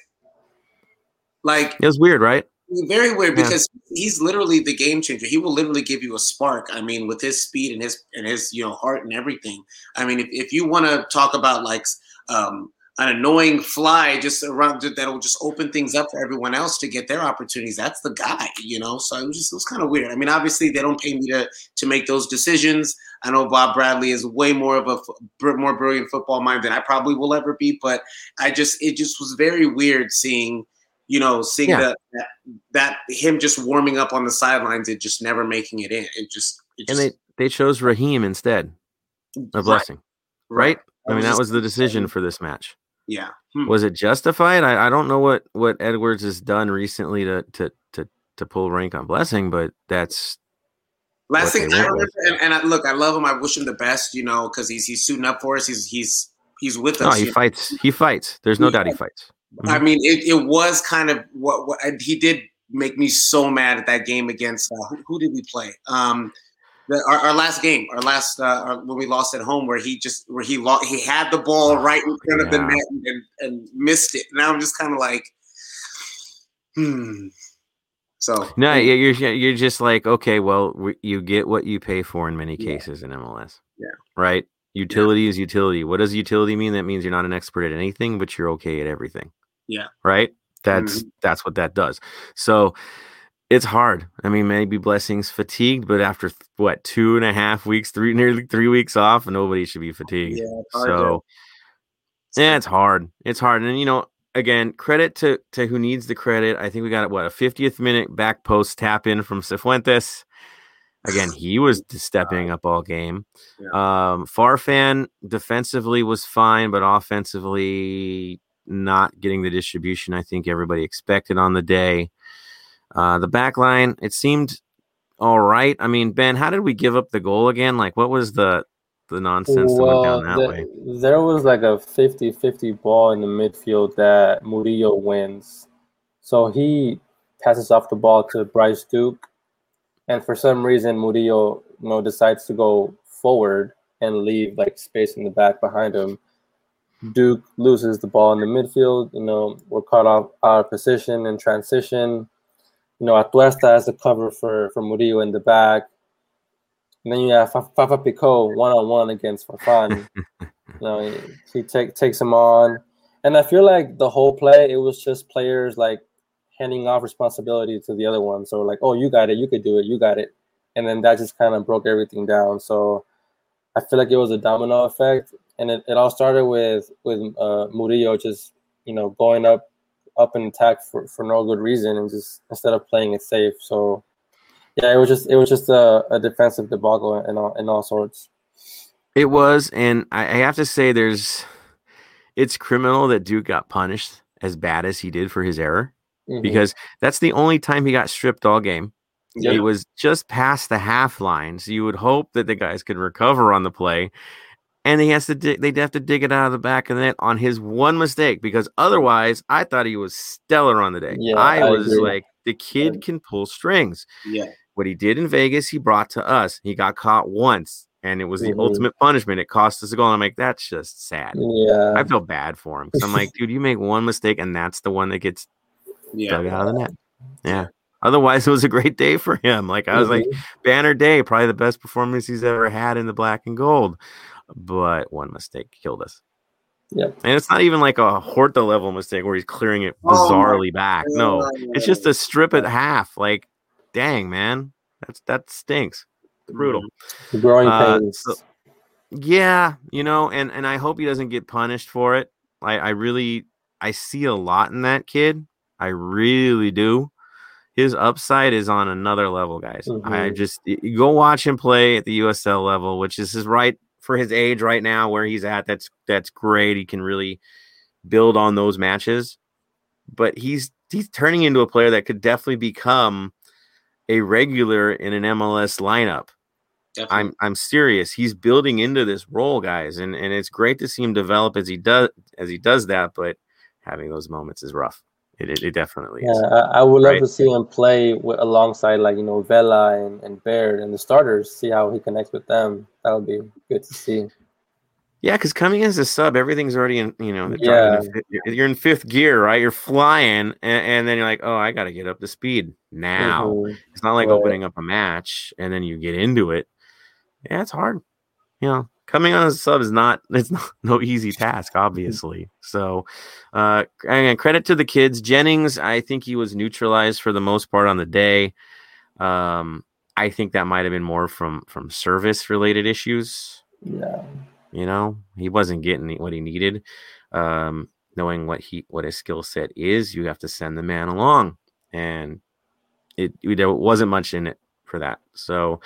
Like
it was weird, right?
very weird
Yeah.
because he's literally the game changer. He will literally give you a spark. I mean, with his speed and his and his you know heart and everything. I mean, if, if you want to talk about like um, an annoying fly just around that'll just open things up for everyone else to get their opportunities, that's the guy. You know, so it was just it was kind of weird. I mean, obviously they don't pay me to to make those decisions. I know Bob Bradley is way more of a more brilliant football mind than I probably will ever be, but I just it just was very weird seeing you know, seeing
Yeah.
the, that that him just warming up on the sidelines and just never making it in. It just, it
And they they chose Raheem instead
Right,
Blessing, right? I
I
mean, that was the decision for this match.
Yeah. Hmm.
Was it justified? I, I don't know what what Edwards has done recently to to to to pull rank on Blessing, but that's
Last thing I remember, and, and I, look, I love him. I wish him the best, you know, because he's he's suiting up for us. He's he's he's with
no,
us.
he
you know.
fights. He fights. There's no
Yeah.
doubt he fights.
I mean, it, it was kind of what, what he did make me so mad at that game against uh, who, who did we play? Um, the, our, our last game, our last uh, our, when we lost at home, where he just where he lost, he had the ball right in front of the net and, and missed it. Now I'm just kind of like, hmm. So
No, you- you're you're just like okay, well, we- you get what you pay for in many
Yeah.
cases in MLS.
Yeah.
Right. Utility is utility. What does utility mean? That means you're not an expert at anything, but you're okay at everything.
Yeah.
Right. That's that's what that does. So it's hard. I mean, maybe Blessing's fatigued, but after what two and a half weeks, three nearly three weeks off, nobody should be fatigued.
yeah, it's hard to-
so yeah, it's hard. It's hard, and you know, again, credit to to who needs the credit. I think we got what a 50th minute back post tap in from Cifuentes. Again, he was stepping up all game. Um, Farfan defensively was fine, but offensively not getting the distribution I think everybody expected on the day. Uh, the back line, it seemed all right. I mean, Ben, how did we give up the goal again? Like, what was the the nonsense that went down that
the-
way?
there was like a 50-50 ball in the midfield that Murillo wins. So he passes off the ball to Bryce Duke, and for some reason Murillo, you know, decides to go forward and leave like space in the back behind him. Duke loses the ball in the midfield. You know, we're caught off our position in transition. You know, Atuesta has the cover for for Murillo in the back. And then you have Fa- Fafa Picault one on one against Farfan. you know, he, he take, takes him on. And I feel like the whole play, it was just players like handing off responsibility to the other one. So like, oh, you got it, you could do it, you got it. And then that just kind of broke everything down. So I feel like it was a domino effect. And it, it all started with with uh, Murillo just, you know, going up up in attack for, for no good reason and just instead of playing it safe. So yeah, it was just it was just a, a defensive debacle in all in all sorts.
It was, and I, I have to say, there's it's criminal that Duke got punished as bad as he did for his error
Mhm.
because that's the only time he got stripped all game.
Yeah.
He was just past the half line, so you would hope that the guys could recover on the play, and he has to dig, they'd have to dig it out of the back of the net on his one mistake because otherwise, I thought he was stellar on the day.
Yeah,
I,
I
was
agree.
like, the kid can pull strings.
yeah,
What he did in Vegas, he brought to us. He got caught once, and it was the
Mhm.
ultimate punishment. It cost us a goal. I'm like, that's just sad.
Yeah.
I feel bad for him because I'm like, dude, you make one mistake, and that's the one that gets
yeah.
dug out of the net. Yeah. Otherwise, it was a great day for him. Like I was like,
Mhm.
banner day, probably the best performance he's ever had in the black and gold. But one mistake killed us.
Yeah.
And it's not even like a Horta level mistake where he's clearing it
Oh
bizarrely back. No, it's just a strip at half. Like, dang, man, that's that stinks. Brutal.
The growing
Uh,
pains.
so- Yeah, you know, and and I hope he doesn't get punished for it. I I really I see a lot in that kid. I really do. His upside is on another level, guys. I
Mhm.
just go watch him play at the USL level, which is his right for his age right now where he's at. That's that's great. He can really build on those matches. But he's he's turning into a player that could definitely become a regular in an MLS lineup.
Definitely.
I'm I'm serious. He's building into this role, guys, and and it's great to see him develop as he does as he does that. But having those moments is rough. It, it, it definitely
Yeah,
is.
I, I would love
Right.
to see him play with, alongside like you know Vela and, and Baird and the starters. See how he connects with them. That would be good to see.
Yeah, because coming as a sub, everything's already in. You know, the
Yeah.
driving in fifth- you're- in fifth gear, right? You're flying, and, and then you're like, oh, I got to get up to speed now.
Mhm.
It's not like
Right.
opening up a match and then you get into it. Yeah, it's hard. You know, coming on as a sub is not it's not no easy task, obviously. So uh and credit to the kids. Jennings, I think he was neutralized for the most part on the day. Um I think that might have been more from from service related issues.
Yeah.
You know, he wasn't getting what he needed. Um, knowing what he what his skill set is, you have to send the man along, and it there wasn't much in it for that. So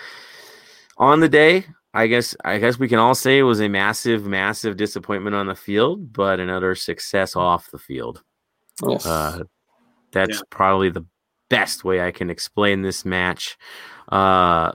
on the day, I guess I guess we can all say it was a massive, massive disappointment on the field, but another success off the field.
Yes.
Uh, that's probably the best way I can explain this match. Uh,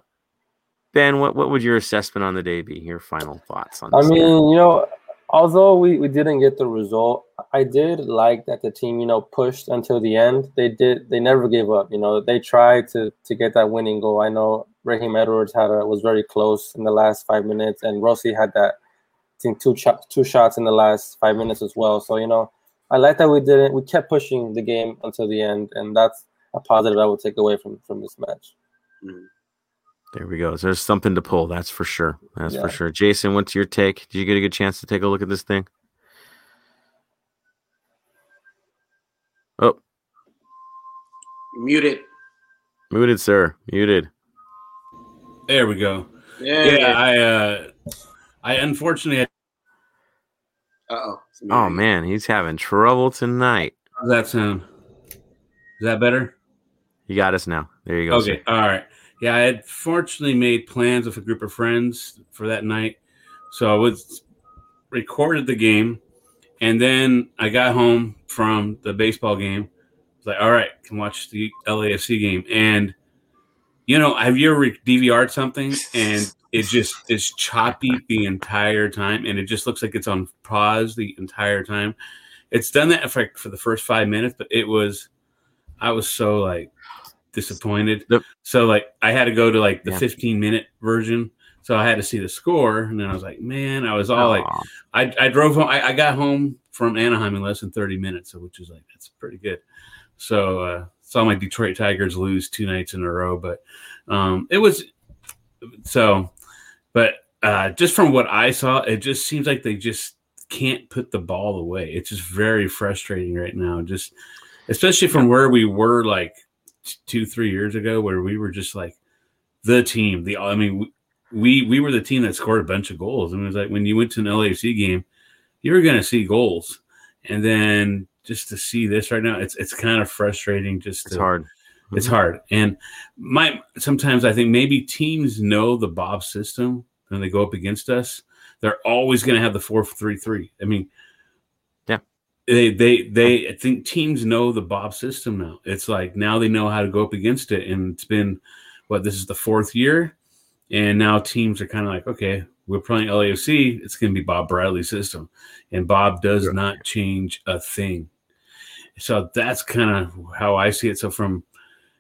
ben, what, what would your assessment on the day be? Your final thoughts on
I mean,
game?
you know, although we, we didn't get the result, I did like that the team, you know, pushed until the end. They did. They never gave up. You know, they tried to to get that winning goal. I know Raheem Edwards had a was very close in the last five minutes, and Rossi had that. I think two shots two shots in the last five minutes as well. So you know, I like that we didn't. We kept pushing the game until the end, and that's a positive I will take away from from this match. Mm-hmm.
There we go. So there's something to pull. That's for sure. That's for sure. Jason, what's your take? Did you get a good chance to take a look at this thing? Oh,
Muted.
muted, sir. Muted.
There we go.
Yeah.
Yeah, I uh I unfortunately had
Uh oh.
Oh man, he's having trouble tonight.
how's that sound? Is that better?
You got us now. There you go.
Okay,
sir.
all right. Yeah, I had fortunately made plans with a group of friends for that night. So I was recorded the game and then I got home from the baseball game. I was like, all right, can watch the LAFC game. And you know, have you ever DVR'd something and it just is choppy the entire time and it just looks like it's on pause the entire time? It's done that effect for the first five minutes, but it was I was so like disappointed. So like I had to go to like the
Yeah.
15 minute version. So I had to see the score, and then I was like, man, I was all like, I, I drove home. I, I got home from Anaheim in less than 30 minutes, so which is like that's pretty good. So uh, saw my Detroit Tigers lose two nights in a row, but um, it was so. But uh, just from what I saw, it just seems like they just can't put the ball away. It's just very frustrating right now. Just especially from where we were like two, three years ago, where we were just like the team. The I mean, we we were the team that scored a bunch of goals. I mean, it was like when you went to an LAFC game, you were going to see goals, and then just to see this right now, it's it's kind of frustrating. Just
It's
to,
hard.
It's mm-hmm. hard, and my sometimes I think maybe teams know the Bob system and they go up against us. They're always going to have the four three three. I mean,
Yeah.
they they they. I think teams know the Bob system now. It's like now they know how to go up against it, and it's been what this is the fourth year, and now teams are kind of like, okay, we're playing LAFC. It's going to be Bob Bradley's system, and Bob does
Yeah.
not change a thing. So that's kind of how I see it. So from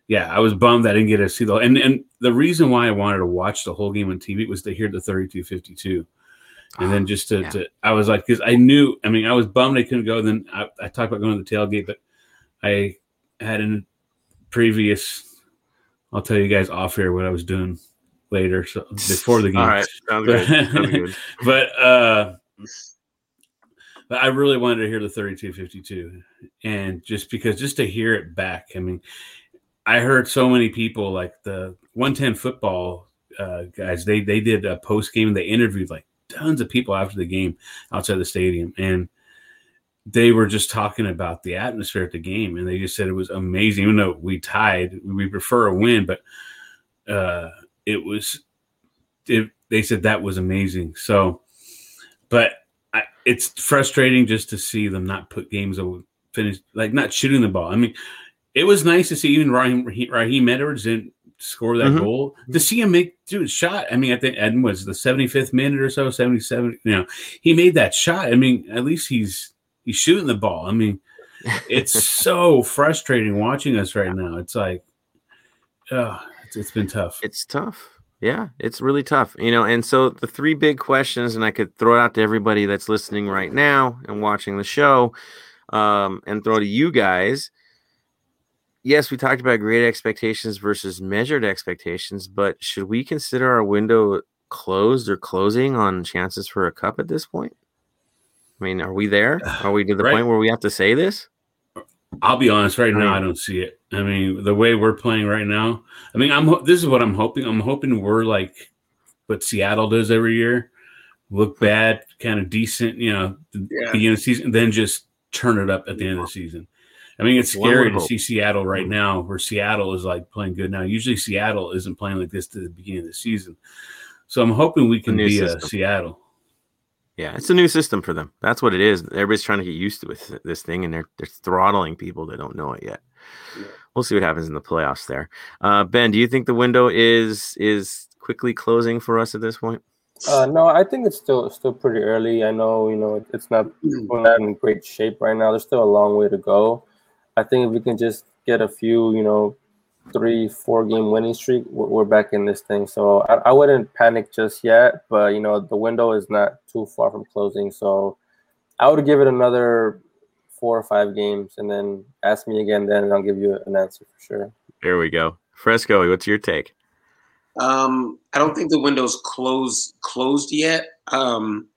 yeah, I was bummed I didn't get to see the and and the reason why I wanted to watch the whole game on TV was to hear the 32-52. And then just to,
Yeah.
to I was like, because I knew, I mean, I was bummed I couldn't go. Then I, I talked about going to the tailgate, but I had in previous, I'll tell you guys off here what I was doing later. So before the game.
All right. Sounds good. Sounds good.
but uh but I really wanted to hear the 3252 and just because just to hear it back. I mean, I heard so many people like the 110 football uh guys, they they did a post game they interviewed like tons of people after the game outside the stadium and they were just talking about the atmosphere at the game and they just said it was amazing even though we tied we prefer a win but uh it was it, they said that was amazing. So, but it's frustrating just to see them not put games away, finish like not shooting the ball. I mean, it was nice to see even Raheem, Raheem Edwards didn't score that
Mhm.
goal. To see him make dude shot. I mean, I think Ed was the 75th minute or so, 77. You know, he made that shot. I mean, at least he's he's shooting the ball. I mean, it's so frustrating watching us right now. It's like, oh, it's, it's been tough.
It's tough. Yeah, it's really tough. You know, and so the three big questions, and I could throw it out to everybody that's listening right now and watching the show, um, and throw to you guys. Yes, we talked about great expectations versus measured expectations, but should we consider our window closed or closing on chances for a cup at this point? I mean, are we there? Are we to the
Right.
point where we have to say this?
I'll be honest, right now, I don't see it. I mean, the way we're playing right now, I mean, I'm this is what I'm hoping. I'm hoping we're like what Seattle does every year, look bad, kind of decent, you know, the
Yeah.
beginning of the season, then just turn it up at the end of the season. I mean, it's scary to see Seattle right
Mhm.
now, where Seattle is like playing good now. Usually, Seattle isn't playing like this to the beginning of the season. So I'm hoping we can be a. Seattle.
Yeah, it's a new system for them. That's what it is. Everybody's trying to get used to it, this thing, and they're they're throttling people that don't know it yet.
Yeah.
We'll see what happens in the playoffs there. Uh, ben, do you think the window is is quickly closing for us at this point?
Uh, no, I think it's still still pretty early. I know you know it's not we're not in great shape right now. There's still a long way to go. I think if we can just get a few, you know, three, four game winning streak, we're, we're back in this thing. So I, I wouldn't panic just yet, but you know the window is not too far from closing. So I would give it another four or five games, and then ask me again. Then and I'll give you an answer for sure.
There we go. Fresco, what's your take?
Um, I don't think the window's closed closed yet. Um,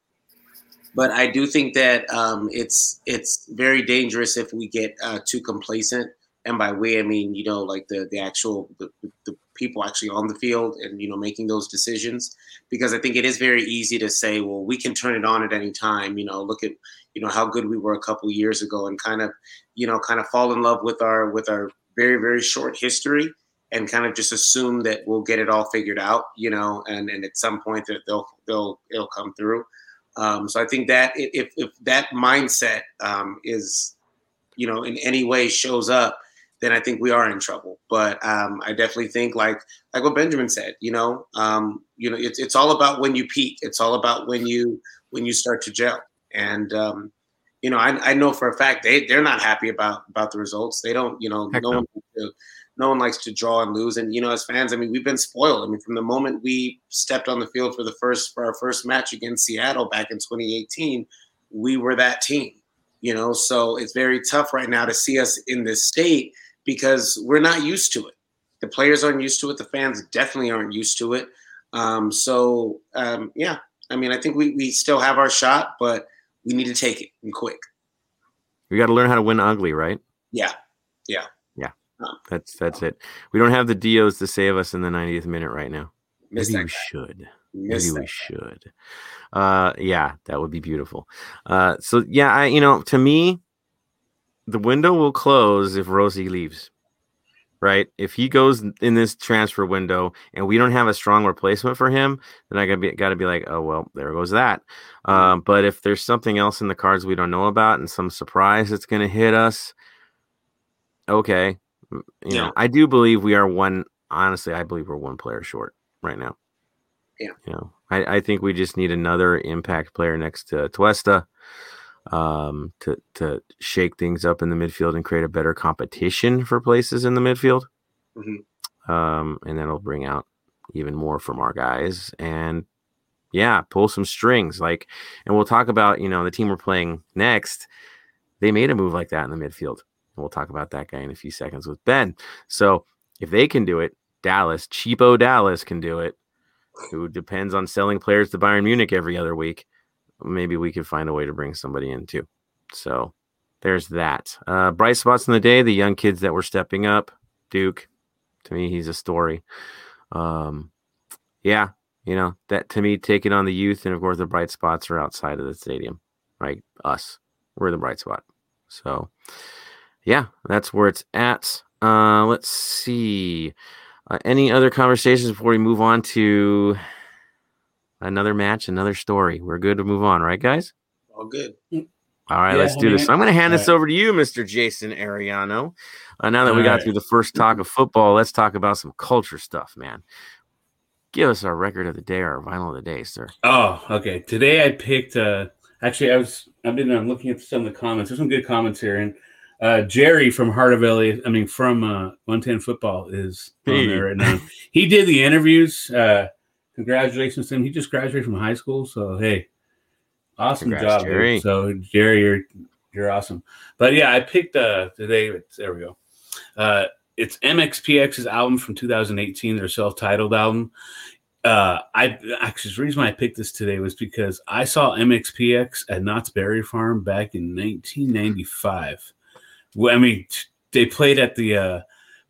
but I do think that um, it's it's very dangerous if we get uh, too complacent. And by we, I mean you know like the the actual the, the people actually on the field and you know making those decisions. Because I think it is very easy to say, well, we can turn it on at any time. You know, look at you know how good we were a couple years ago, and kind of you know kind of fall in love with our with our very very short history and kind of just assume that we'll get it all figured out, you know, and, and at some point that they'll they'll it'll come through. Um, so I think that if if that mindset um, is, you know, in any way shows up, then I think we are in trouble. But um, I definitely think like like what Benjamin said, you know, um, you know, it's it's all about when you peak. It's all about when you when you start to gel. And um, you know, I, I know for a fact they they're not happy about about the results. They don't, you know,
Heck
no
no.
one to- no one likes to draw and lose. And you know, as fans, I mean, we've been spoiled. I mean, from the moment we stepped on the field for the first for our first match against Seattle back in 2018, we were that team. You know, so it's very tough right now to see us in this state because we're not used to it. The players aren't used to it. The fans definitely aren't used to it. Um, so um, yeah, I mean, I think we we still have our shot, but we need to take it and quick.
We got to learn how to win ugly, right?
Yeah. Yeah, yeah.
Um, that's that's it. We don't have the Dios to save us in the 90th minute right now. Maybe we
guy.
should. Maybe we should. Uh, yeah, that would be beautiful. Uh, so yeah, I you know to me, the window will close if Rossi leaves. Right? If he goes in this transfer window and we don't have a strong replacement for him, then I gotta be gotta be like, oh well, there goes that. Um, but if there's something else in the cards we don't know about and some surprise that's gonna hit us, okay. You
Yeah.
know, I do believe we are one. Honestly, I believe we're one player short right now.
Yeah.
You know, I, I think we just need another impact player next to Tuesta um, to to shake things up in the midfield and create a better competition for places in the midfield.
Mhm.
Um, and that'll bring out even more from our guys and yeah, pull some strings. Like, and we'll talk about you know the team we're playing next. They made a move like that in the midfield, and we'll talk about that guy in a few seconds with Ben. So if they can do it, Dallas, cheapo Dallas can do it. Who depends on selling players to Bayern Munich every other week? Maybe we could find a way to bring somebody in too. So there's that. Uh, bright spots in the day: the young kids that were stepping up. Duke, to me, he's a story. Um, yeah, you know that to me, taking on the youth, and of course, the bright spots are outside of the stadium, right? Us, we're the bright spot. So, yeah, that's where it's at. Uh, let's see. Uh, any other conversations before we move on to another match, another story? We're good to move on, right, guys?
All good.
All right,
Yeah,
let's do this. So I'm going to hand this
all
over to you, Mr. Jason Ariano. Uh, now that we got
right.
through the first talk of football, let's talk about some culture stuff, man. Give us our record of the day, our vinyl of the day, sir.
Oh, okay. Today I picked. Uh, actually, I was I've been um, looking at some of the comments. There's some good comments here, and Uh, Jerry from Heart of LA, I mean from uh, 110 Football is on
Hey.
there right now. He did the interviews. Uh, congratulations to him. He just graduated from high school, so hey, awesome
Congrats,
job,
Jerry.
So Jerry, you're you're awesome. But yeah, I picked uh today. it's- There we go. Uh, it's MXPX's album from 2018, their self-titled album. Uh, I actually the reason why I picked this today was because I saw MXPX at Knott's Berry Farm back in 1995. Well, I mean, they played at the uh,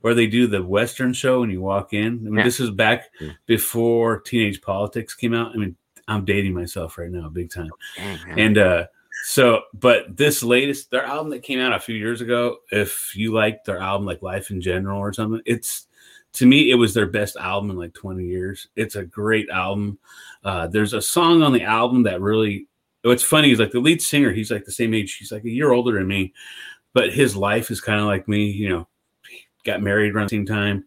where they do the Western show and you walk in. I mean,
Yeah.
this is back
Yeah.
before Teenage Politics came out. I mean, I'm dating myself right now, big time.
Man.
And uh so but this latest their album that came out a few years ago, if you like their album like Life in General or something, it's to me it was their best album in like 20 years. It's a great album. Uh there's a song on the album that really what's funny is like the lead singer, he's like the same age, he's like a year older than me, but his life is kind of like me, you know, got married around the same time,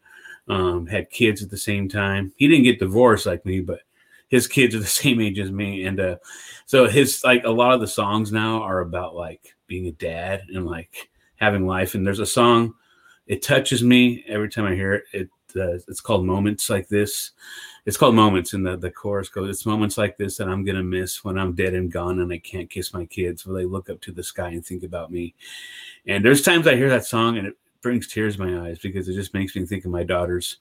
um, had kids at the same time. He didn't get divorced like me, but his kids are the same age as me. And uh so his like a lot of the songs now are about like being a dad and like having life. And there's a song, it touches me every time I hear it. It uh, it's called Moments Like This. It's called Moments, and the the chorus goes, "It's moments like this that I'm gonna miss when I'm dead and gone, and I can't kiss my kids, where they look up to the sky and think about me." And there's times I hear that song and it brings tears to my eyes because it just makes me think of my daughters.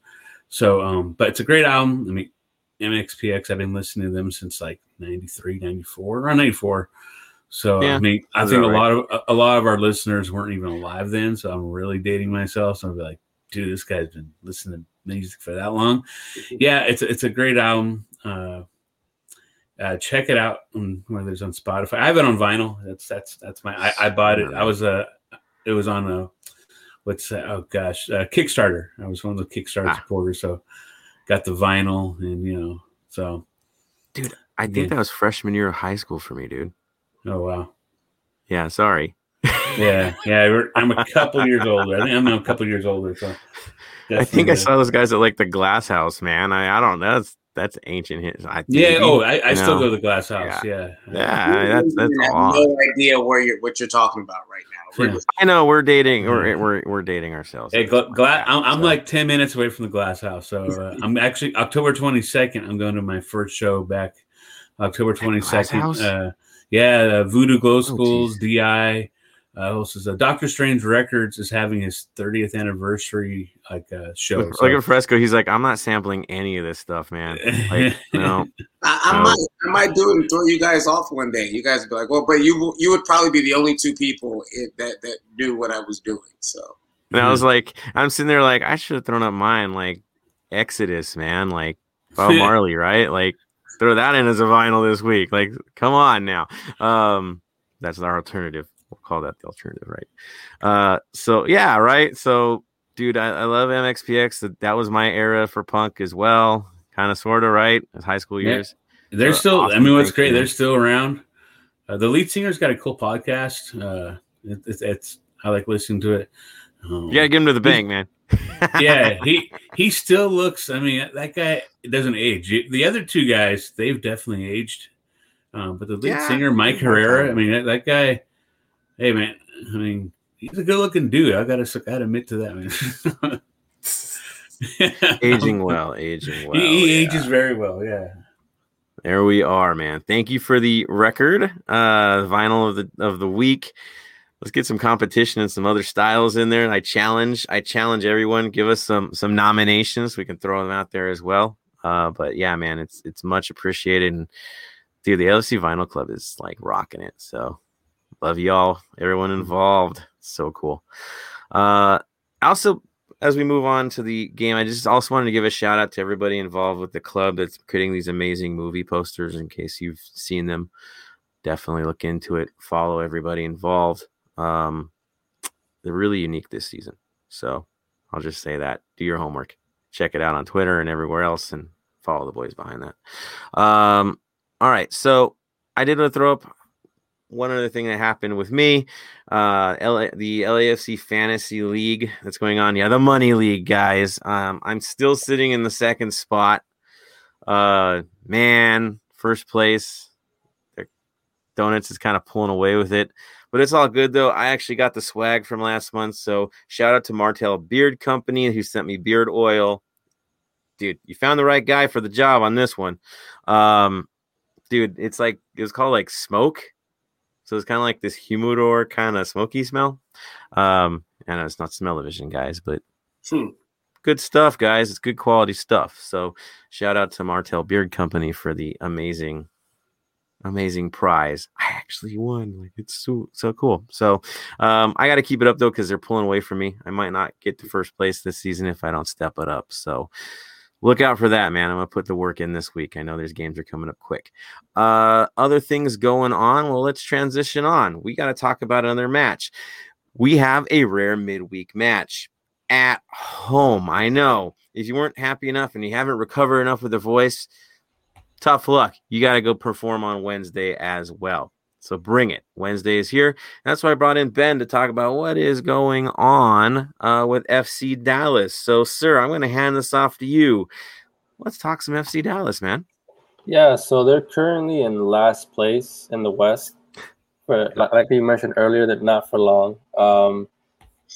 So, um, but it's a great album. I mean, MXPX, I've been listening to them since like 93, 94, around 94. So
Yeah,
I mean, I think a
about
lot of a- a lot of our listeners weren't even alive then. So I'm really dating myself. So I'm like, dude, this guy's been listening to music for that long. Yeah, it's a- it's a great album. Uh, uh, check it out on whether it's on Spotify. I have it on vinyl. That's that's that's my. I, I bought it. I was a. It was on a. What's that? Oh gosh, uh, Kickstarter. I was one of the Kickstarter
Ah.
supporters, so got the vinyl and you know. So Dude,
I think
yeah.
that was freshman year of high school for me, dude.
oh wow.
Yeah, sorry.
Yeah, yeah. I'm a couple years older. I think I'm a couple years older. So
I think I
uh,
saw those guys at like the Glass House, man. I, I don't know. That's that's ancient. his- I,
Yeah.
maybe.
Oh, I, I still go to the Glass House. Yeah.
yeah, that's that's
I have
odd.
no idea where you're what you're talking about right now.
Yeah.
I know we're dating. We're we're, we're dating ourselves.
Hey, gla- gla- I'm, I'm
So-
like 10 minutes away from the Glass House. So uh, I'm actually October 22nd. I'm going to my first show back October 22nd.
Oh,
Uh, yeah, uh, Voodoo Glow Skulls,
geez.
DI. Uh, who else is uh, Doctor Strange Records is having his 30th anniversary like uh, show.
Look, look at Fresco. He's like, I'm not sampling any of this stuff, man. Like, no.
I, I
No.
might I might do it and throw you guys off one day. You guys would be like, well, but you you would probably be the only two people i- that that knew what I was doing. So
And I was like, I'm sitting there like, I should have thrown up mine, like Exodus, man, like Bob Marley, right? Like, throw that in as a vinyl this week. Like, come on now. Um, that's our alternative. We'll call that the alternative, right? Uh, so yeah, right. So, dude, I, I love MXPX. That that was my era for punk as well, kind of, sort of, right? As high school
Yeah.
years.
They're
So,
still. I mean, what's great? They're still around. Uh, the lead singer's got a cool podcast. Uh, it, it's, it's I like listening to it. Um,
gotta get him to the bank, man.
yeah, he he still looks. I mean, that guy doesn't age. The other two guys, they've definitely aged. Um, but the lead
Yeah.
singer, Mike
Yeah.
Herrera, I mean, that, that guy. Hey, man. I mean, he's a good-looking dude. I gotta, I gotta admit to that, man.
aging well, aging well.
he, he
yeah.
ages very well. Yeah.
There we are, man. Thank you for the record, uh, vinyl of the of the week. Let's get some competition and some other styles in there. I challenge, I challenge everyone. Give us some some nominations. We can throw them out there as well. Uh, but yeah, man, it's it's much appreciated. And dude, the LFC Vinyl Club is like rocking it. So love y'all, everyone involved. So cool. Uh, also, as we move on to the game, I just also wanted to give a shout out to everybody involved with the club that's creating these amazing movie posters. In case you've seen them, definitely look into it. Follow everybody involved. Um, they're really unique this season. So I'll just say that. Do your homework. Check it out on Twitter and everywhere else, and follow the boys behind that. Um, all right. So I did want to throw up one other thing that happened with me uh LA, the LAFC fantasy league that's going on yeah the money league guys um I'm still sitting in the second spot uh man first place Donuts is kind of pulling away with it. But it's all good though. I actually got the swag from last month. So shout out to Martell Beard Company who sent me beard oil. Dude, you found the right guy for the job on this one. Um, dude, it's like it was called like smoke. So it's kind of like this humidor kind of smoky smell. Um, know it's not smell vision, guys, but
Hmm.
good stuff, guys. It's good quality stuff. So shout out to Martell Beard Company for the amazing, amazing prize. I actually won. Like it's so so cool. So um, I got to keep it up though because they're pulling away from me. I might not get to first place this season if I don't step it up. So look out for that, man. I'm gonna put the work in this week. I know there's games are coming up quick. Uh, other things going on. Well, let's transition on. We got to talk about another match. We have a rare midweek match at home. I know if you weren't happy enough and you haven't recovered enough with the voice, tough luck. You got to go perform on Wednesday as well. So bring it. Wednesday is here. That's why I brought in Ben to talk about what is going on uh, with FC Dallas. So, sir, I'm going to hand this off to you. Let's talk some FC Dallas, man.
Yeah, so they're currently in last place in the West. But like, you mentioned earlier, they're not for long. Um,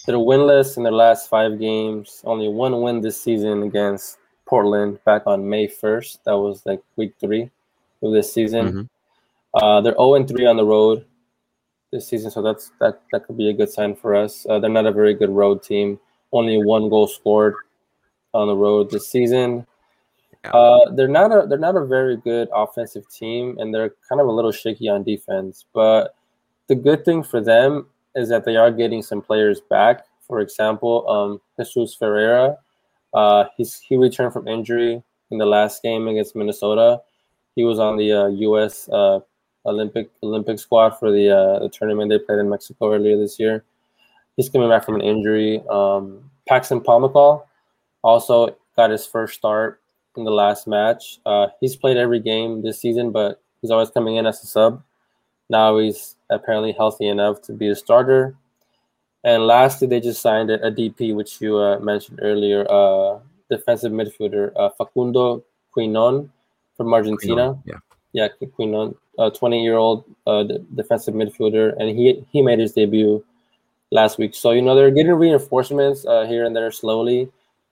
they're winless in their last five games. Only one win this season against Portland back on May 1st. That was like week three of this season.
Mhm.
Uh, they're 0 3 on the road this season, so that's that that could be a good sign for us. Uh, they're not a very good road team. Only one goal scored on the road this season. Uh, they're not a they're not a very good offensive team, and they're kind of a little shaky on defense. But the good thing for them is that they are getting some players back. For example, um, Jesus Ferreira, uh, he's he returned from injury in the last game against Minnesota. He was on the uh, U.S. Olympic Olympic squad for the uh, the tournament they played in Mexico earlier this year. He's coming back from an injury. Um, Paxton Pomykal also got his first start in the last match. Uh, he's played every game this season, but he's always coming in as a sub. Now he's apparently healthy enough to be a starter. And lastly, they just signed a, a DP, which you uh, mentioned earlier, uh, defensive midfielder uh, Facundo Quinon from Argentina.
Yeah.
Yeah, Quinon, a 20 year old uh, defensive midfielder, and he he made his debut last week. So you know they're getting reinforcements uh, here and there slowly.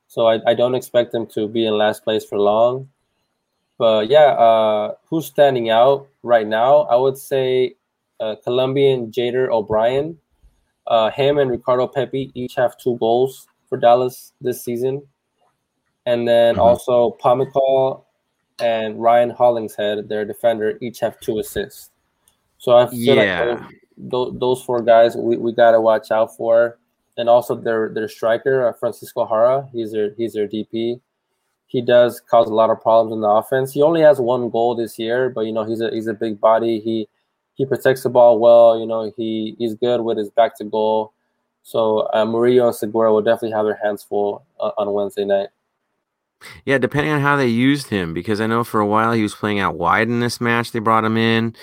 So I, I don't expect them to be in last place for long. But yeah, uh, who's standing out right now? I would say uh, Colombian Jader Obrian. Uh, him and Ricardo Pepi each have two goals for Dallas this season. And then
Mhm.
also Pomykal and Ryan Hollingshead, their defender, each have two assists. So I feel
Yeah.
like those, those four guys we, we got to watch out for. And also their their striker, uh, Francisco Jara, he's their he's their DP. He does cause a lot of problems in the offense. He only has one goal this year, but you know he's a he's a big body. He he protects the ball well. You know he he's good with his back to goal. So uh, Murillo and Segura will definitely have their hands full uh, on Wednesday night.
Yeah, depending on how they used him, because I know for a while he was playing out wide in this match. They brought him in.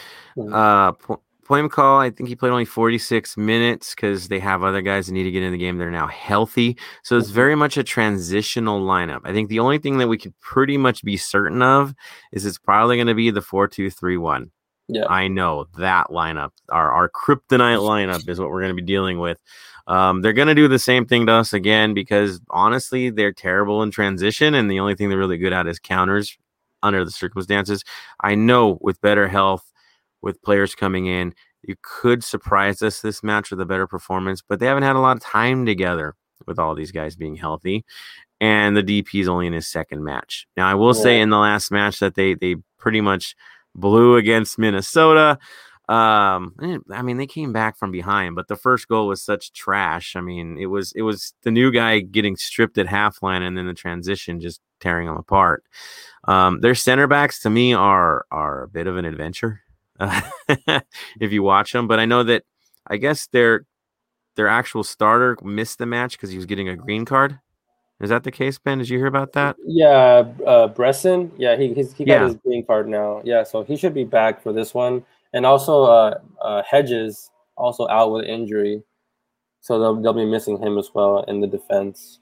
Uh, Po- Pomykal. I think he played only 46 minutes because they have other guys that need to get in the game. They're now healthy, so it's very much a transitional lineup. I think the only thing that we could pretty much be certain of is it's probably going to be the four-two-three-one.
Yeah.
I know that lineup, our our kryptonite lineup, is what we're going to be dealing with. Um, they're going to do the same thing to us again because honestly, they're terrible in transition, and the only thing they're really good at is counters under the circumstances. I know with better health, with players coming in, you could surprise us this match with a better performance, but they haven't had a lot of time together with all these guys being healthy. And the DP is only in his second match. Now, I will say in the last match that they they pretty much blew against Minnesota. Um, I mean, they came back from behind, but the first goal was such trash. I mean, it was it was the new guy getting stripped at half line, and then the transition just tearing them apart. Um, their center backs to me are are a bit of an adventure uh, if you watch them. But I know that I guess their their actual starter missed the match because he was getting a green card. Is that the case, Ben? Did you hear about that?
Yeah, uh, Bressan. Yeah, he he's, he got
Yeah.
his green card now. Yeah, so he should be back for this one. And also, uh, uh, Hedges also out with injury, so they'll they'll be missing him as well in the defense.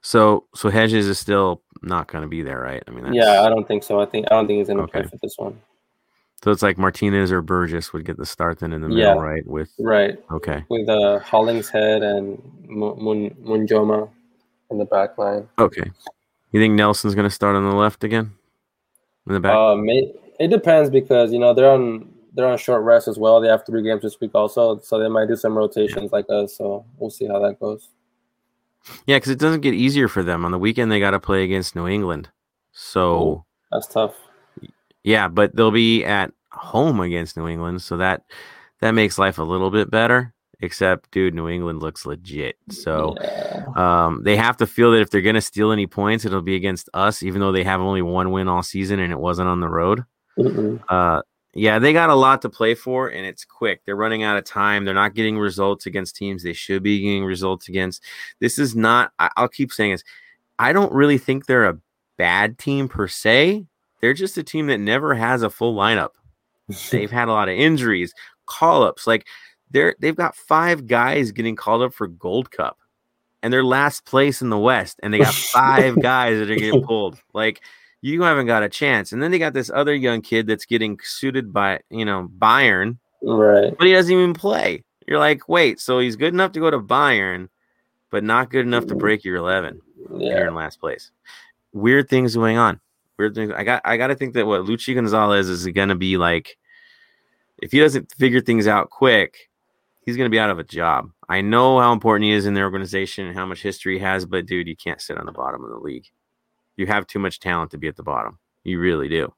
So so Hedges is still not going to be there, right? I mean, that's,
Yeah, I don't think so. I think I don't think he's gonna play for this one.
So it's like Martinez or Burgess would get the start then in the middle,
Yeah.
right? With
Right.
okay,
With uh, Hollingshead and Mu- Mun- Munjoma in the back line.
okay. You think Nelson's gonna start on the left again? In the back?
Uh, may, it depends because you know they're on they're on short rest as well. They have three games this week also, so they might do some rotations like us. So we'll see how that goes.
yeah, because it doesn't get easier for them. On the weekend they gotta play against New England. So
That's tough.
yeah, but they'll be at home against New England, so that that makes life a little bit better. Except, dude, New England looks legit. So
yeah.
Um, they have to feel that if they're going to steal any points, it'll be against us, even though they have only one win all season and it wasn't on the road. Uh, yeah, they got a lot to play for, and it's quick. They're running out of time. They're not getting results against teams they should be getting results against. This is not. I, I'll keep saying this. I don't really think they're a bad team per se. They're just a team that never has a full lineup. They've had a lot of injuries, call ups. Like they're they've got five guys getting called up for Gold Cup, and they're last place in the West, and they got five guys that are getting pulled. Like you haven't got a chance. And then they got this other young kid that's getting suited by you know Bayern,
Right.
but he doesn't even play. You're like, wait, so he's good enough to go to Bayern, but not good enough to mm-hmm. break your eleven and you're in last place. Weird things going on. Weird things. I got. I got to think that what Luchi Gonzalez is going to be like. If he doesn't figure things out quick, he's going to be out of a job. I know how important he is in the organization and how much history he has, but dude, you can't sit on the bottom of the league. You have too much talent to be at the bottom. You really do.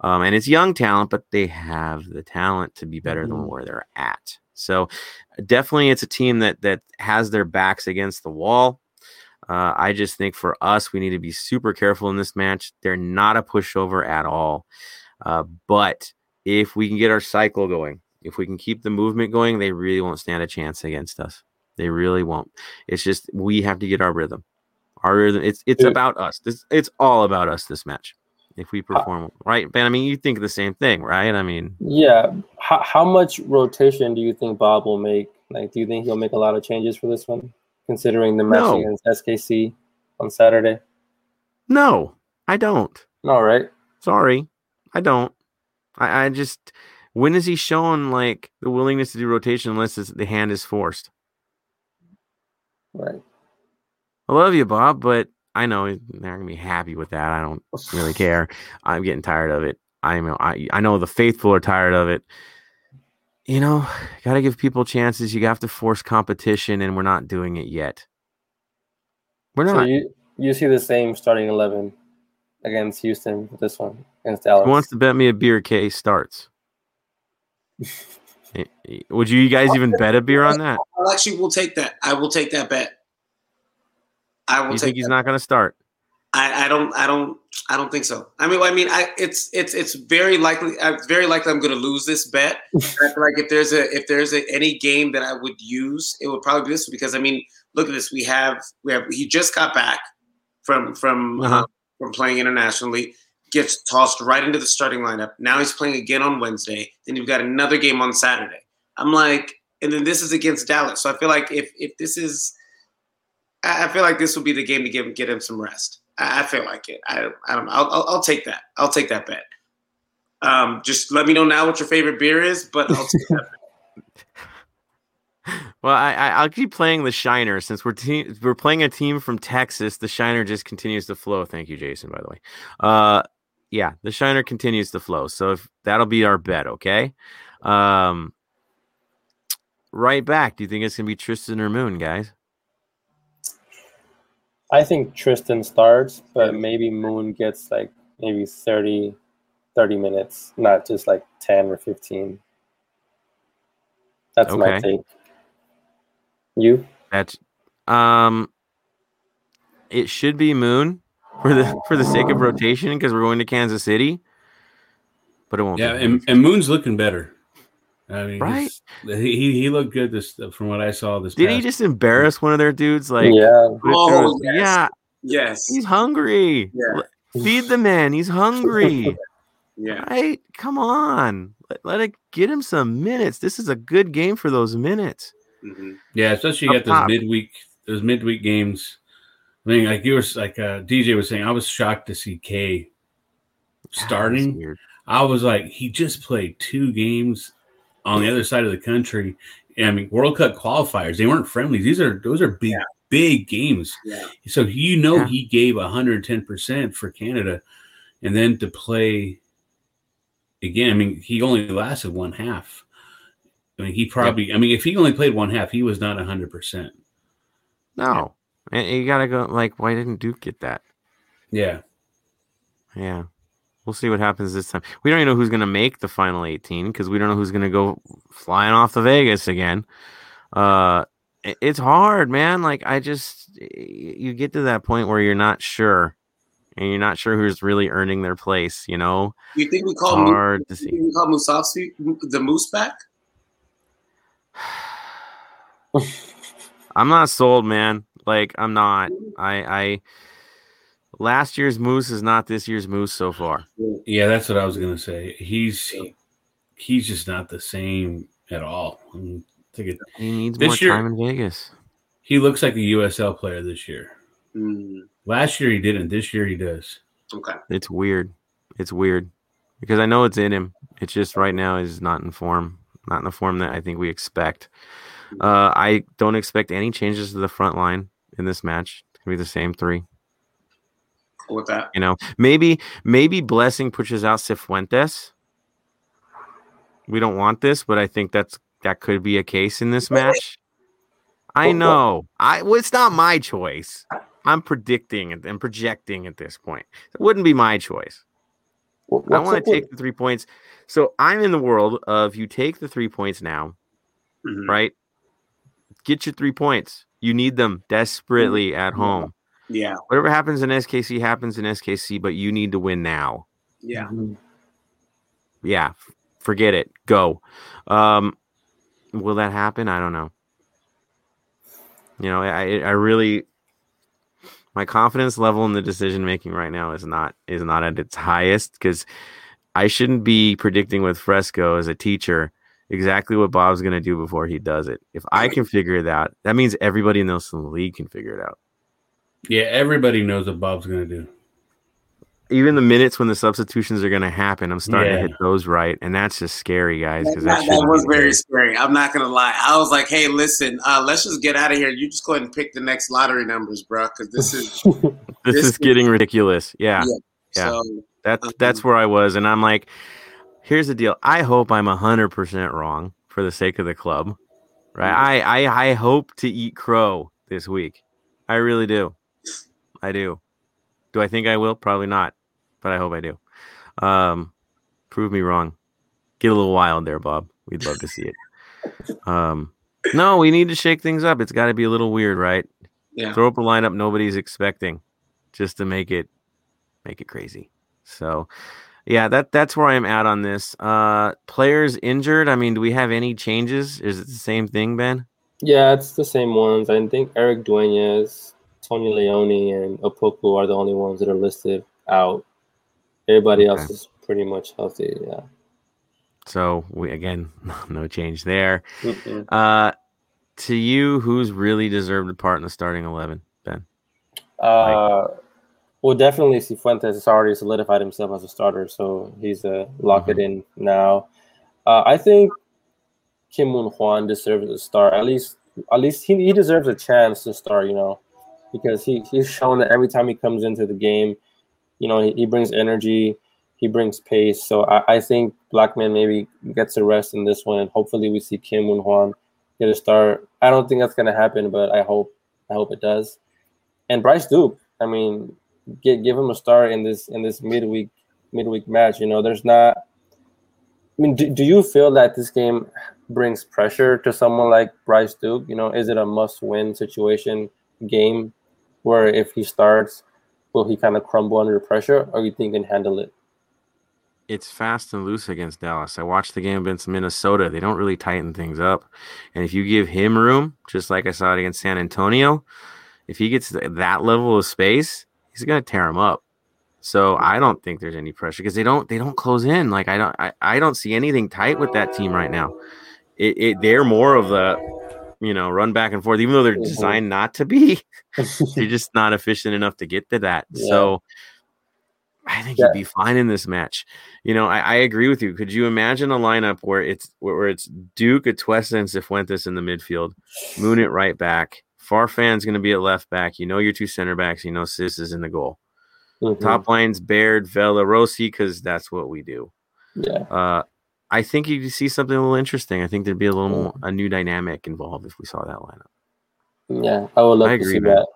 Um, and it's young talent, but they have the talent to be better than
Mhm.
where they're at. So definitely, it's a team that that has their backs against the wall. Uh, I just think for us, we need to be super careful in this match. They're not a pushover at all. Uh, but if we can get our cycle going, if we can keep the movement going, they really won't stand a chance against us. They really won't. It's just we have to get our rhythm. It's it's about us. This it's all about us. This match. If we uh perform right, Ben. I mean, you think the same thing, right? I mean,
Yeah. How, how much rotation do you think Bob will make? Like, do you think he'll make a lot of changes for this one, considering the match
No.
against SKC on Saturday?
no, I don't.
No, right?
Sorry, I don't. I, I just when is he showing like the willingness to do rotation unless the hand is forced?
Right.
I love you, Bob, but I know they're not gonna be happy with that. I don't really care. I'm getting tired of it. I know I I know the faithful are tired of it. You know, got to give people chances. You have to force competition, and we're not doing it yet. We're
So
not.
you you see the same starting eleven against Houston with this one against Dallas.
Who wants to bet me a beer case starts? Eh, eh, Would you guys even bet a beer on that?
I actually will take that. I will take that bet. I will
You
take
think he's
that.
not going to start?
I, I don't I don't I don't think so. I mean I mean I it's it's it's very likely it's very likely I'm going to lose this bet. I feel like if there's a if there's a, any game that I would use, it would probably be this one because I mean look at this we have we have he just got back from from
Uh-huh.
uh, from playing internationally gets tossed right into the starting lineup. Now he's playing again on Wednesday. Then you've got another game on Saturday. I'm like and then this is against Dallas. So I feel like if if this is I feel like this would be the game to give get him some rest. I feel like it. I, I don't know. I'll, I'll, I'll take that. I'll take that bet. Um, just let me know now what your favorite beer is, but I'll take that.
Well, I, I I'll keep playing the Shiner since we're te- we're playing a team from Texas. The Shiner just continues to flow. Thank you, Jason. By the way, uh, yeah, the Shiner continues to flow. So if that'll be our bet, okay. Um, right back. Do you think it's gonna be Tristan or Moon, guys?
I think Tristan starts, but maybe Moon gets like maybe 30, 30 minutes, not just like 10 or 15. That's my
Okay.
take. You?
That's um, it should be Moon for the for the sake of rotation because we're going to Kansas City, but it won't.
Yeah,
be
and, and Moon's looking better. I mean,
Right?
He he he looked good this from what I saw this.
Did he just embarrass one of their dudes? Like,
yeah.
put it through
Oh,
his-
yes.
yeah,
Yes.
he's hungry.
Yeah.
Feed the man. He's hungry.
Yeah.
right? Come on. Let, let it get him some minutes. This is a good game for those minutes.
hmm
Yeah, especially you
Up
got those
top.
midweek those midweek games. I mean, like you were like uh, DJ was saying, I was shocked to see
Kaye
starting.
weird.
I was like, he just played two games on the other side of the country. I mean, World Cup qualifiers. They weren't friendlies. These are those are big,
Yeah.
big games.
Yeah.
So you know
Yeah.
he gave 110 percent for Canada, and then to play again. I mean, he only lasted one half. I mean, he probably. I mean, if he only played one half, he was not 100 percent.
No, and you gotta go. Like, why didn't Duke get that?
Yeah.
Yeah. We'll see what happens this time. We don't even know who's going to make the final 18 because we don't know who's going to go flying off to Vegas again. Uh, it's hard, man. Like, I just, you get to that point where you're not sure and you're not sure who's really earning their place, you know?
You think we call
hard to see.
think we call Musovski the Moose back?
I'm not sold, man. Like, I'm not. I, I, last year's Moose is not this year's Moose so far.
Yeah, that's what I was gonna say. He's he's just not the same at all. I mean, take it.
He needs
This
more
year-
time in Vegas.
He looks like a USL player this year.
Mm,
Last year he didn't. This year he does.
okay.
It's weird. It's weird because I know it's in him. It's just right now is not in form, not in the form that I think we expect. Uh, I don't expect any changes to the front line in this match. It's gonna be the same three.
Cool with that.
You know, maybe maybe Blessing pushes out Cifuentes. We don't want this, but I think that's that could be a case in this match. I know. I well, it's not my choice. I'm predicting and projecting at this point. It wouldn't be my choice.
What-
I want to take the three points. So I'm in the world of you take the three points now,
Mhm.
right? Get your three points. You need them desperately at home.
Yeah.
Whatever happens in SKC happens in SKC, but you need to win now.
Yeah.
Mhm.
Yeah, forget it. Go. Um, will that happen? I don't know. You know, I I really my confidence level in the decision making right now is not is not at its highest because I shouldn't be predicting with Fresco as a teacher exactly what Bob's going to do before he does it. If I can figure it out, that means everybody in the league can figure it out.
Yeah, everybody knows what Bob's gonna do.
Even the minutes when the substitutions are going to happen, I'm starting
Yeah.
to hit those right, and that's just scary, guys.
That,
Because
that,
that,
that was very
case.
scary. I'm not gonna lie. I was like, "Hey, listen, uh, let's just get out of here. You just go ahead and pick the next lottery numbers, bro, because this is
This
this
is
is-
getting ridiculous. Yeah,
Yeah.
Yeah.
so."
that's
Um,
that's where I was, and I'm like, here's the deal. I hope I'm hundred percent wrong for the sake of the club, right? I, I I hope to eat crow this week. I really do. I do. Do I think I will? Probably not, but I hope I do. Um, prove me wrong. Get a little wild there, Bob. We'd love to see it. Um, no, we need to shake things up. It's got to be a little weird, right?
Yeah.
throw up a lineup nobody's expecting just to make it make it crazy so yeah that that's where i'm at on this uh players injured i mean do we have any changes is it the same thing ben
Yeah, it's the same ones. I think Eric Duenas, Tony Leone, and Opoku are the only ones that are listed out. Everybody else is pretty much healthy. Yeah.
so we again no change there
Mm-mm.
uh to you who's really deserved a part in the starting 11 ben
Uh, well, definitely Cifuentes has already solidified himself as a starter, so he's uh, lock it in now. Uh, I think Kim Moon Hwan deserves a start. At least, at least he, he deserves a chance to start. You know, because he he's shown that every time he comes into the game, you know, he, he brings energy, he brings pace. So I, I think Blackman maybe gets a rest in this one, and hopefully we see Kim Moon Hwan get a start. I don't think that's gonna happen, but I hope I hope it does. And Bryce Duke, I mean, get, give him a start in this in this midweek midweek match. You know, there's not. I mean, do, do you feel that this game brings pressure to someone like Bryce Duke? You know, is it a must-win situation game where if he starts, will he kind of crumble under pressure, or you think he can handle it?
it's fast and loose against Dallas. I watched the game against Minnesota. They don't really tighten things up. And if you give him room, just like I saw it against San Antonio, if he gets that level of space, he's to tear him up. So I don't think there's any pressure because they don't they don't close in. Like I don't I, I don't see anything tight with that team right now. It, it they're more of the you know run back and forth, even though they're
Mhm.
designed not to be. they're just not efficient enough to get to that.
Yeah.
So I think
Yeah.
he'd be fine in this match. You know, I, I agree with you. Could you imagine a lineup where it's where, it's Duke, Atuesta, and Cifuentes in the midfield, Moon it right back, Farfan's going to be at left back. You know your two center backs. You know Sis is in the goal.
Mhm.
Top lines Baird, Vela, Rossi, because that's what we do.
Yeah.
Uh, I think you could see something a little interesting. I think there'd be a little more a new dynamic involved if we saw that lineup.
Yeah. I would love
I
to
agree,
see
man.
that.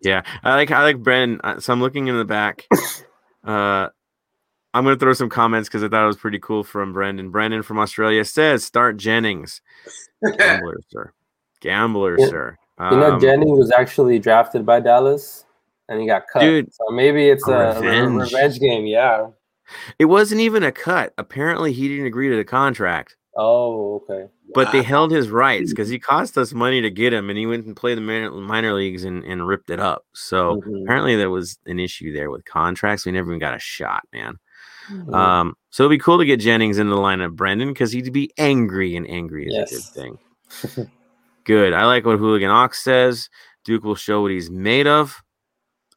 Yeah, I like I like Brendan. uh, So I'm looking in the back. Uh, I'm gonna throw some comments because I thought it was pretty cool from Brendan. Brendan from Australia says, "Start Jennings, gambler, sir, gambler,
Yeah.
sir."
You know,
Um,
Jennings was actually drafted by Dallas, and he got cut.
Dude,
so maybe it's
a
a, a
revenge.
revenge game. Yeah.
It wasn't even a cut. Apparently, he didn't agree to the contract,
Oh, okay.
but they held his rights because he cost us money to get him, and he went and played the minor, minor leagues and, and ripped it up. So
Mhm.
apparently, there was an issue there with contracts. We never even got a shot, man.
Mhm.
Um, so it'd be cool to get Jennings into the lineup, Brendan, because he'd be angry, and angry is a good thing. good. I like what Hooligan Ox says. Duke will show what he's made of.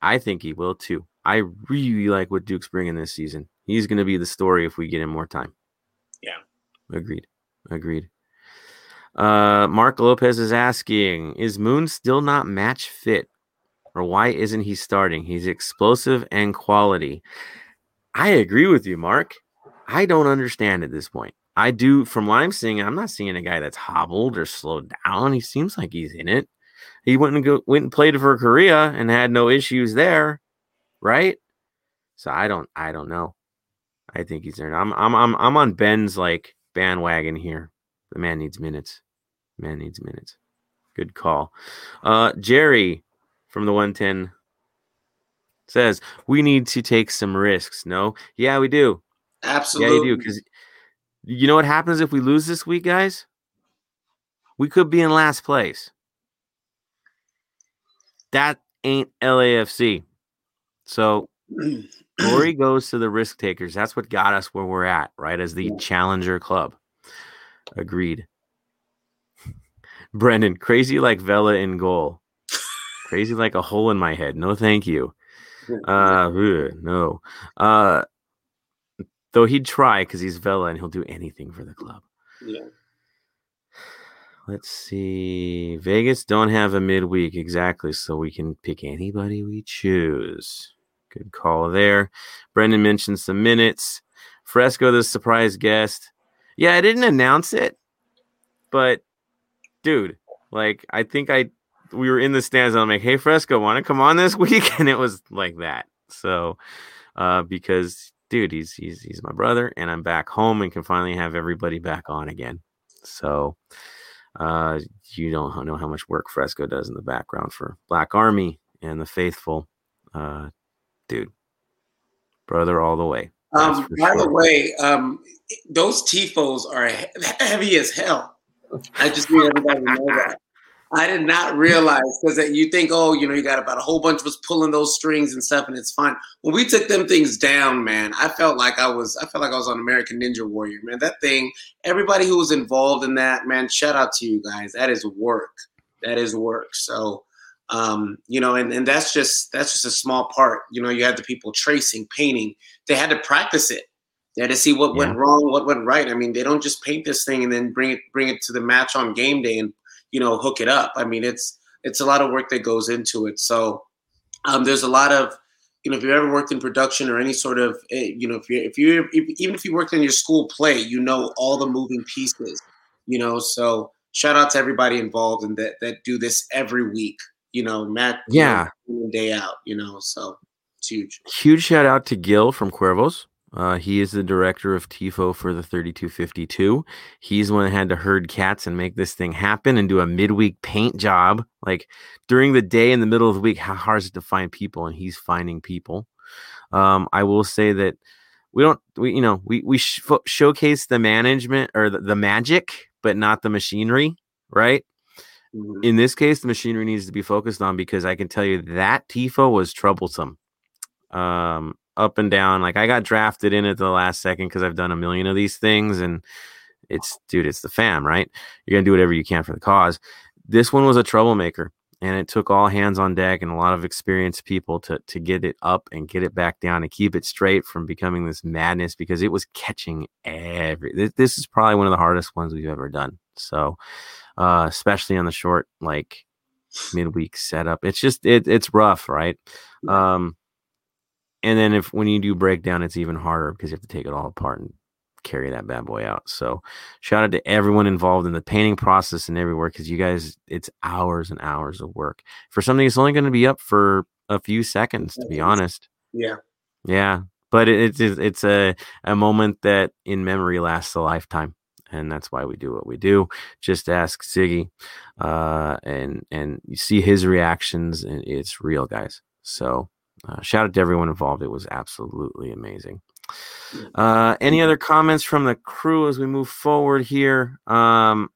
I think he will too. I really like what Duke's bringing this season. He's going to be the story if we get him more time.
Yeah.
Agreed. Agreed. Uh, Mark Lopez is asking Is Moon still not match fit? Or why isn't he starting? He's explosive and quality. I agree with you, Mark. I don't understand at this point. I do, from what I'm seeing, I'm not seeing a guy that's hobbled or slowed down. He seems like he's in it. He went and go, went and played for Korea and had no issues there, right? So I don't, I don't know. I think he's there. I'm, I'm, I'm, I'm on Ben's like bandwagon here. The man needs minutes. Man needs minutes. Good call. Uh, Jerry from the 110 says we need to take some risks. No, yeah, we do.
Absolutely.
Yeah, you do. Because you know what happens if we lose this week, guys? We could be in last place. That ain't LAFC. So glory goes to the risk takers. That's what got us where we're at, right? As the challenger club. Agreed. Brendan, crazy like Vela in goal. Crazy like a hole in my head. No, thank you. Uh, no. Uh, though he'd try because he's Vela and he'll do anything for the club.
yeah.
Let's see. Vegas don't have a midweek exactly, so we can pick anybody we choose. Good call there. Brendan mentioned some minutes. Fresco, the surprise guest. Yeah, I didn't announce it, but dude, like I think I we were in the stands and I'm like, hey Fresco, want to come on this week? And it was like that. So uh because dude, he's he's he's my brother and I'm back home and can finally have everybody back on again. So uh, you don't know how much work Fresco does in the background for Black Army and the faithful. Uh, dude, brother, all the way.
Um, by the way, um, those tifos are heavy as hell. I just need everybody to know that. I did not realize because you think, oh, you know, you got about a whole bunch of us pulling those strings and stuff, and it's fine. When we took them things down, man, I felt like I was, I felt like I was on American Ninja Warrior, man. That thing, everybody who was involved in that, man, shout out to you guys. That is work. That is work. So, um, you know, and, and that's just that's just a small part. You know, you had the people tracing, painting. They had to practice it. They had to see what went wrong, what went right. I mean, they don't just paint this thing and then bring it bring it to the match on game day and you know hook it up. I mean, it's it's a lot of work that goes into it. So um, there's a lot of you know if you've ever worked in production or any sort of eh, you know if you if you if, even if you worked in your school play, you know all the moving pieces. You know, so shout out to everybody involved and that that do this every week. You know, Matt. you know,
Yeah.
day out. You know, so it's huge.
Huge shout out to Gil from Cuervos. Uh, he is the director of TIFO for the 3252. He's the one that had to herd cats and make this thing happen and do a midweek paint job. Like during the day in the middle of the week, how hard is it to find people? And he's finding people. Um, I will say that we don't, we, you know, we, we sh- showcase the management or the, the magic, but not the machinery, right?
Mhm.
in this case, the machinery needs to be focused on because I can tell you that Tifo was troublesome. Um, up and down. Like I got drafted in at the last second because I've done a million of these things, and it's dude, it's the fam, right? You're gonna do whatever you can for the cause. This one was a troublemaker, and it took all hands on deck and a lot of experienced people to to get it up and get it back down and keep it straight from becoming this madness because it was catching every. This, this is probably one of the hardest ones we've ever done. So, uh, especially on the short like midweek setup, it's just it it's rough, right? Um, and then if when you do breakdown, it's even harder because you have to take it all apart and carry that bad boy out. So shout out to everyone involved in the painting process and everywhere because you guys, it's hours and hours of work for something that's only going to be up for a few seconds, to be honest.
Yeah.
Yeah. But it's it's a, a moment that in memory lasts a lifetime. And that's why we do what we do. Just ask Ziggy, uh, and and you see his reactions, and it's real, guys. So uh, shout out to everyone involved. It was absolutely amazing. Uh, any other comments from the crew as we move forward here? Um,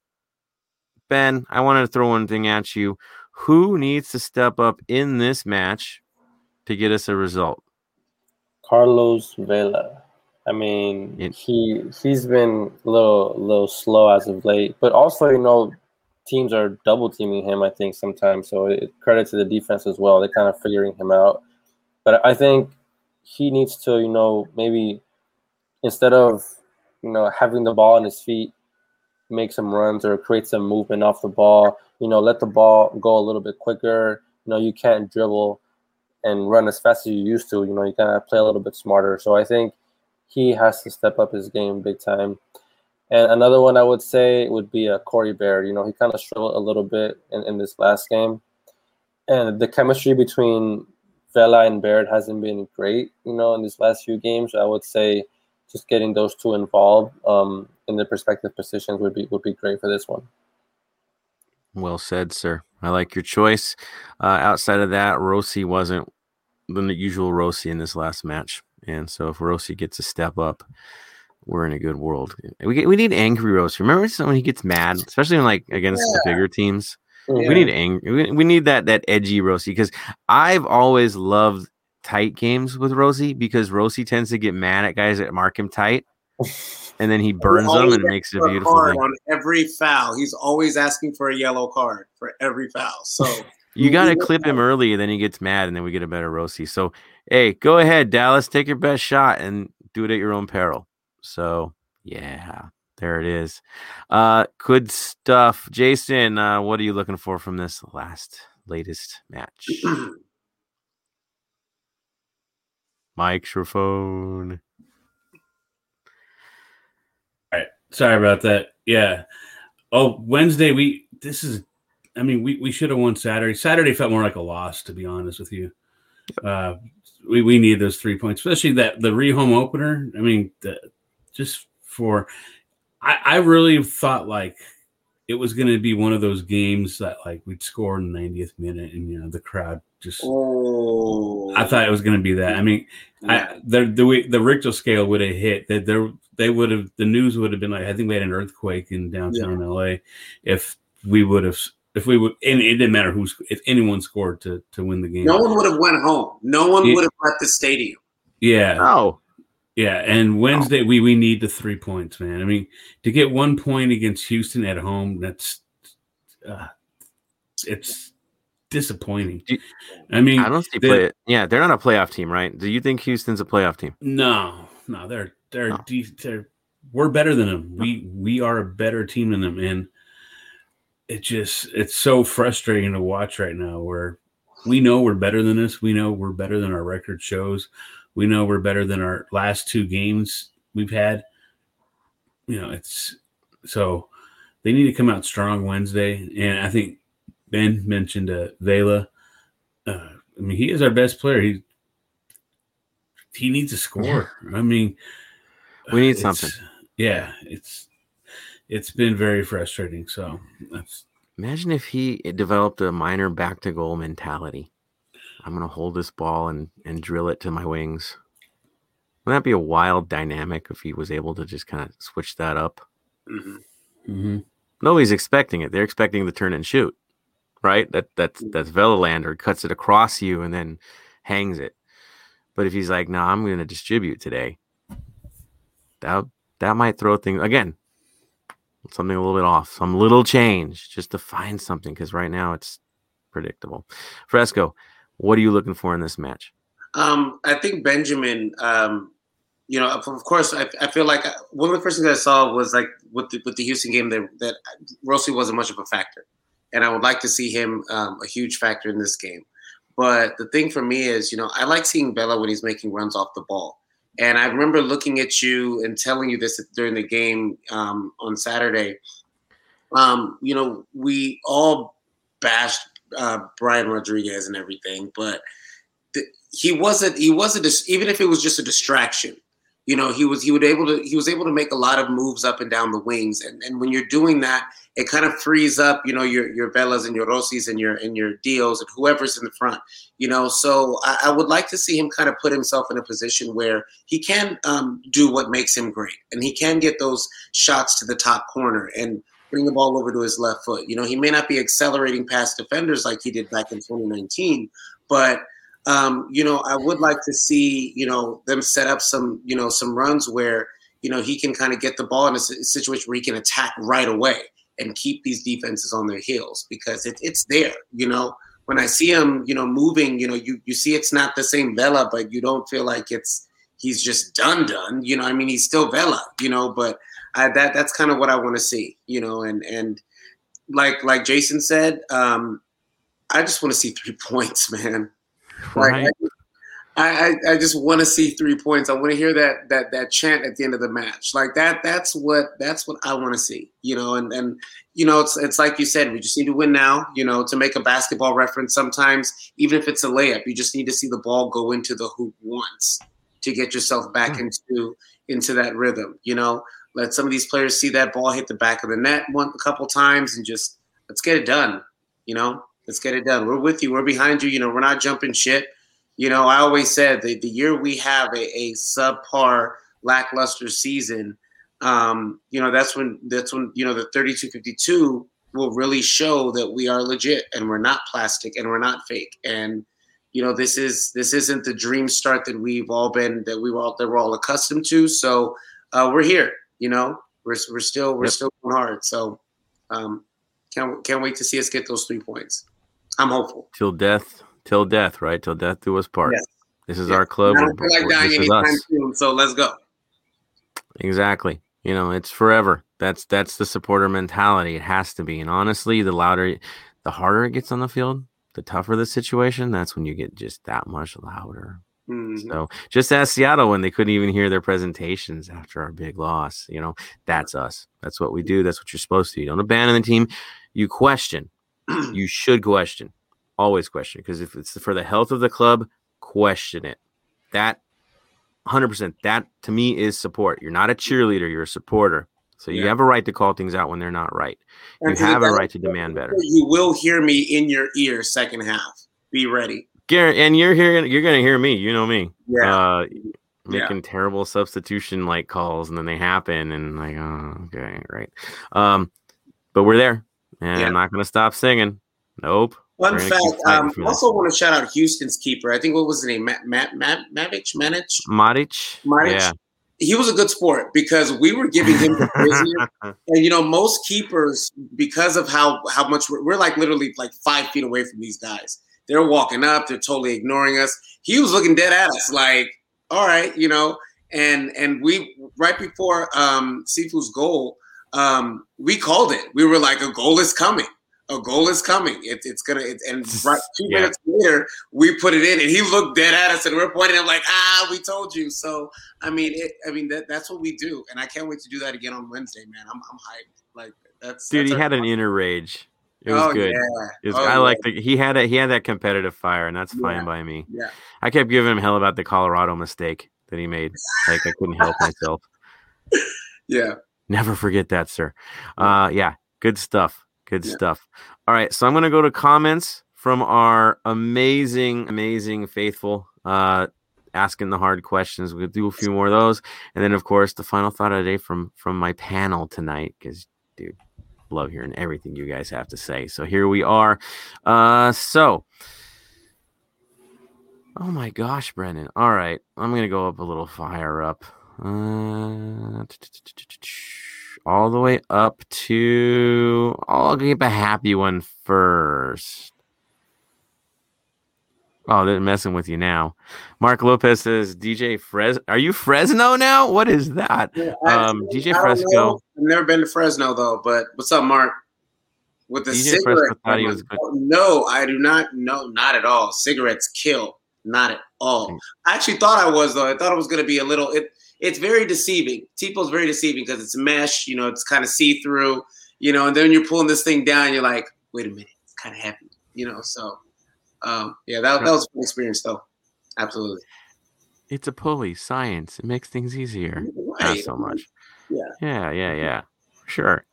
ben, I wanted to throw one thing at you. Who needs to step up in this match to get us a result?
Carlos Vela. I mean,
It-
he he's been a little little slow as of late, but also you know, teams are double teaming him. I think sometimes, so it, credit to the defense as well. They're kind of figuring him out. But I think he needs to, you know, maybe instead of you know having the ball on his feet, make some runs or create some movement off the ball. You know, let the ball go a little bit quicker. You know, you can't dribble and run as fast as you used to. You know, you kind of play a little bit smarter. So I think he has to step up his game big time. And another one I would say would be uh, Corey Baird. You know, he kind of struggled a little bit in, in this last game. And the chemistry between Vela and Baird hasn't been great, you know, in these last few games. I would say just getting those two involved um, in their respective positions would be would be great for this one.
Well said, sir. I like your choice. Uh, outside of that, Rossi wasn't the usual Rossi in this last match, and so if Rossi gets a step up, we're in a good world. We get, we need angry Rossi. Remember when he gets mad, especially when like against the bigger teams.
Mhm.
We need angry. We, we need that that edgy Rossi because I've always loved tight games with Rossi because Rossi tends to get mad at guys that mark him tight, and then he burns them and makes it a beautiful
card
thing.
on every foul. He's always asking for a yellow card for every foul. So
You got to clip him early, and then he gets mad, and then we get a better Rossi. So, hey, go ahead, Dallas, take your best shot and do it at your own peril. So, yeah, there it is. Uh, good stuff, Jason. Uh, what are you looking for from this last latest match? Microphone. All right.
Sorry about that. Yeah. Oh, Wednesday we this is I mean we, we should have won Saturday. Saturday felt more like a loss to be honest with you. Uh we, we need those three points, especially that the rehome opener. I mean, the, just for I, I really thought like it was going to be one of those games that like we'd score in the 90th minute and you know the crowd just
oh,
I thought it was going to be that. I mean,
yeah.
I, the the the Richter scale would have hit that there they would have the news would have been like I think we had an earthquake in downtown LA if we would have if we would and it didn't matter who's if anyone scored to to win the game.
no one would have went home. No one
Yeah.
would have left the stadium.
Yeah,
Oh,
yeah. And Wednesday we we need the three points, man. I mean, to get one point against Houston at home, that's uh, it's disappointing.
Do-
I mean,
I don't see
the-
play. Yeah, they're not a playoff team, right? Do you think Houston's a playoff team?
No, no, they're they're,
No.
de- they're we're better than them. We we are a better team than them, and it just it's so frustrating to watch right now. Where we know we're better than this. We know we're better than our record shows. We know we're better than our last two games we've had. You know, it's so they need to come out strong Wednesday, and I think Ben mentioned uh, Vela. Uh, I mean, he is our best player. He he needs a score. I mean,
We need something.
Yeah, it's it's been very frustrating. So that's
Imagine if he developed a minor back to goal mentality. I'm gonna hold this ball and and drill it to my wings. Wouldn't that be a wild dynamic if he was able to just kind of switch that up?
Mhm.
mm-hmm.
Nobody's expecting it. They're expecting the turn and shoot, right? That that's that's Velalander cuts it across you and then hangs it. But if he's like, "No, I'm going to distribute today," that that might throw things again. Something a little bit off, some little change, just to find something. Because right now it's predictable. Fresco, what are you looking for in this match?
Um, I think Benjamin. Um, you know, of course, I, I feel like uh, one of the first things I saw was like with the with the Houston game that that Rossi wasn't much of a factor, and I would like to see him um, a huge factor in this game. But the thing for me is, you know, I like seeing Vela when he's making runs off the ball. And I remember looking at you and telling you this during the game um, on Saturday. Um, you know, we all bashed uh, Brian Rodriguez and everything, but he wasn't. He wasn't. Even if it was just a distraction, you know, he was. He would able to. He was able to make a lot of moves up and down the wings. And and when you're doing that, it kind of frees up, you know, your your Velas and your Rossis and your and your Dios and whoever's in the front, you know. So I, I, would like to see him kind of put himself in a position where he can um, do what makes him great, and he can get those shots to the top corner and bring the ball over to his left foot. You know, he may not be accelerating past defenders like he did back in 2019, but um, you know, I would like to see you know them set up some you know some runs where you know he can kind of get the ball in a situation where he can attack right away and keep these defenses on their heels because it, it's there. You know, when I see him, you know, moving, you know, you you see it's not the same Vela, but you don't feel like it's he's just done done. You know, I mean, he's still Vela. You know, but I, that that's kind of what I want to see. You know, and and like like Jason said, um, I just want to see three points, man. Right. Like, I, I, I just want to see three points. I want to hear that that that chant at the end of the match. Like that that's what that's what I want to see. You know, and and you know it's it's like you said, we just need to win now. You know, to make a basketball reference, sometimes even if it's a layup, you just need to see the ball go into the hoop once to get yourself back mm. into into that rhythm. You know, let some of these players see that ball hit the back of the net one a couple times and just let's get it done. You know, let's get it done. We're with you. We're behind you. You know, we're not jumping shit you know, I always said that the year we have a, a subpar, lackluster season, um, you know, that's when that's when you know the 3252 will really show that we are legit and we're not plastic and we're not fake. And you know, this is this isn't the dream start that we've all been that we were all that we're all accustomed to. So uh, we're here. You know, we're we're still we're yep. still going hard. So um, can't can't wait to see us get those three points. I'm hopeful.
Till death till death, right? Till death do us part. Yes. This is yes. our club.
I don't feel like dying anytime soon, so let's go.
Exactly. You know, it's forever. That's that's the supporter mentality. It has to be. And honestly, the louder, the harder it gets on the field, the tougher the situation. That's when you get just that much louder. Mm-hmm. So just ask Seattle when they couldn't even hear their presentations after our big loss. You know, that's us. That's what we do. That's what you're supposed to. Do. You don't abandon the team. You question. You should question always question because if it's for the health of the club, question it. That 100% that to me is support. You're not a cheerleader, you're a supporter. So you yeah. have a right to call things out when they're not right. You have a right to demand better.
You will hear me in your ear second half. Be ready.
Garrett, and you're hearing you're gonna hear me. You know me. Yeah. Uh, making yeah. terrible substitution like calls and then they happen and like oh okay right um but we're there and yeah. i'm not gonna stop singing nope
Fun fact. Um, also want to shout out Houston's keeper. I think what was his name? Matt Matt Matt Mavich Manich.
Maric.
Maric. Yeah. He was a good sport because we were giving him the business. and you know, most keepers, because of how how much we're, we're like literally like five feet away from these guys. They're walking up. They're totally ignoring us. He was looking dead at us, like, all right, you know. And and we right before um Sifu's goal, um, we called it. We were like, a goal is coming a goal is coming. It, it's gonna. It, and right two yeah. minutes later, we put it in, and he looked dead at us, and we're pointing at him like, "Ah, we told you." So, I mean, it, I mean that that's what we do, and I can't wait to do that again on Wednesday, man. I'm I'm hyped. Like that's
dude.
That's
he had an inner rage. It was oh, good. Yeah. It was, oh, I yeah. like the he had a he had that competitive fire, and that's fine
yeah.
by me.
Yeah.
I kept giving him hell about the Colorado mistake that he made. Like I couldn't help myself.
Yeah.
Never forget that, sir. Uh yeah, good stuff. Good yeah. stuff. All right, so I'm going to go to comments from our amazing, amazing faithful uh, asking the hard questions. We'll do a few more of those, and then of course the final thought of the day from from my panel tonight because, dude, love hearing everything you guys have to say. So here we are. Uh, so. Oh my gosh, Brendan. All right. I'm going to go up a little fire up. Uh, all the way up to I'll give a happy one first. Oh, they're messing with you now. Mark Lopez says, DJ Fres, are you Fresno now? What is that? Um, DJ Fresco.
I've never been to Fresno though, but what's up, Mark? With the
DJ
cigarette,
Fresco thought he was good.
no, I do not. No, not at all. Cigarettes kill. Not at all. I actually thought I was though. I thought it was going to be a little. It it's very deceiving. Tifo's very deceiving because it's mesh. You know, it's kind of see through. You know, and then you're pulling this thing down. You're like, wait a minute, it's kind of heavy. You know, so um, yeah, that, that was a fun experience though. Absolutely.
It's a pulley, science. It makes things easier. Not so much.
Yeah.
Yeah, yeah, yeah. Sure.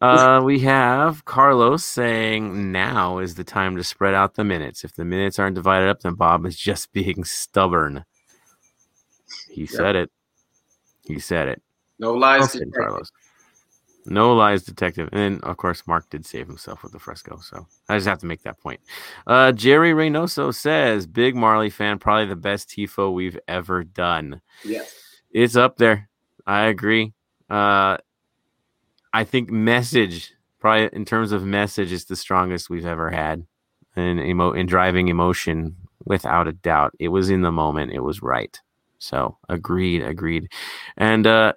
Uh, we have Carlos saying now is the time to spread out the minutes. If the minutes aren't divided up, then Bob is just being stubborn. He said it. He said it.
No lies.
Said. Carlos. No lies, detective. And then, of course, Mark did save himself with the fresco. So I just have to make that point. Uh, Jerry Reynoso says, Big Marley fan, probably the best TIFO we've ever done.
Yeah.
It's up there. I agree. Uh, I think message, probably in terms of message, is the strongest we've ever had in emo in driving emotion, without a doubt. It was in the moment. It was right. So agreed, agreed. And uh,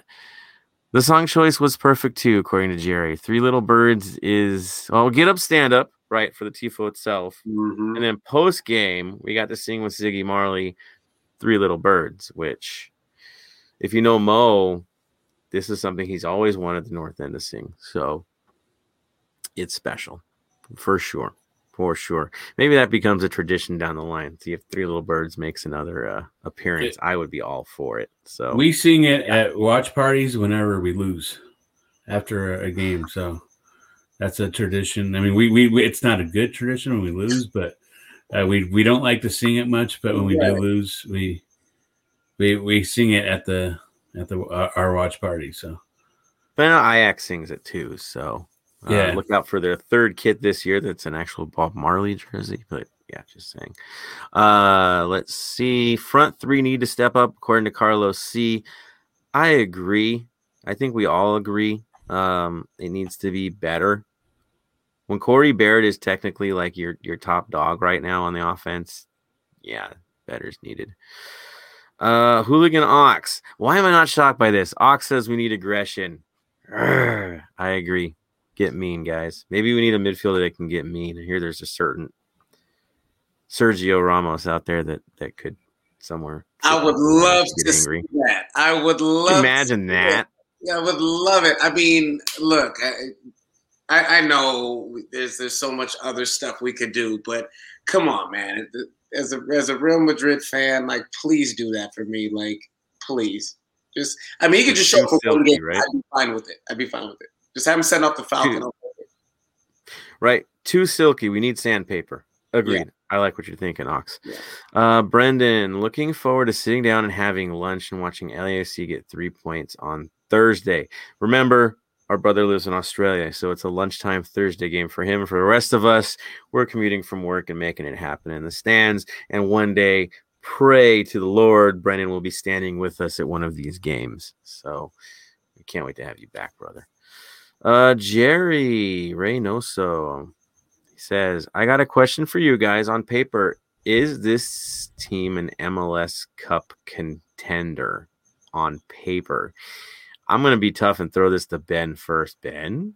the song choice was perfect too, according to Jerry. Three Little Birds is well, get up, stand up, right for the tifo itself.
Mhm.
And then post game, we got to sing with Ziggy Marley, Three Little Birds, which, if you know Mo, this is something he's always wanted the North End to sing. So it's special for sure. For sure. Maybe that becomes a tradition down the line. See if Three Little Birds makes another uh, appearance. I would be all for it. So
We sing it at watch parties whenever we lose after a, a game. So that's a tradition. I mean, we, we, we it's not a good tradition when we lose, but uh, we we don't like to sing it much. But when we do lose, we we we sing it at the at the uh, our watch party. So
But I know sings it too, so uh,
Yeah.
look out for their third kit this year. That's an actual Bob Marley jersey, but yeah, just saying. Uh, let's see. Front three need to step up, according to Carlos C. I agree. I think we all agree. Um, it needs to be better. When Corey Baird is technically like your your top dog right now on the offense, yeah, better's needed. Uh, Hooligan Ox. Why am I not shocked by this? Ox says we need aggression. Urgh, I agree. Get mean, guys. Maybe we need a midfielder that can get mean. Hear there's a certain Sergio Ramos out there that that could somewhere.
I would love to
angry.
see that. I would love.
Imagine that.
Yeah, I would love it. I mean, look, I, I, I know there's there's so much other stuff we could do, but come on, man. As a as a Real Madrid fan, like, please do that for me. Like, please. Just, I mean, you could just show up for one game.
right?
I'd be fine with it. I'd be fine with it. Just have him send off the Falcon.
Right. Too silky. We need sandpaper. Agreed. I like what you're thinking, Ox.
Yeah.
Uh, Brendan, looking forward to sitting down and having lunch and watching LAFC get three points on Thursday. Remember, our brother lives in Australia, so it's a lunchtime Thursday game for him. For the rest of us, we're commuting from work and making it happen in the stands. And one day, pray to the Lord, Brendan will be standing with us at one of these games. So we can't wait to have you back, brother. Uh, Jerry Reynoso says, I got a question for you guys on paper. Is this team an MLS Cup contender on paper? I'm going to be tough and throw this to Ben first. Ben?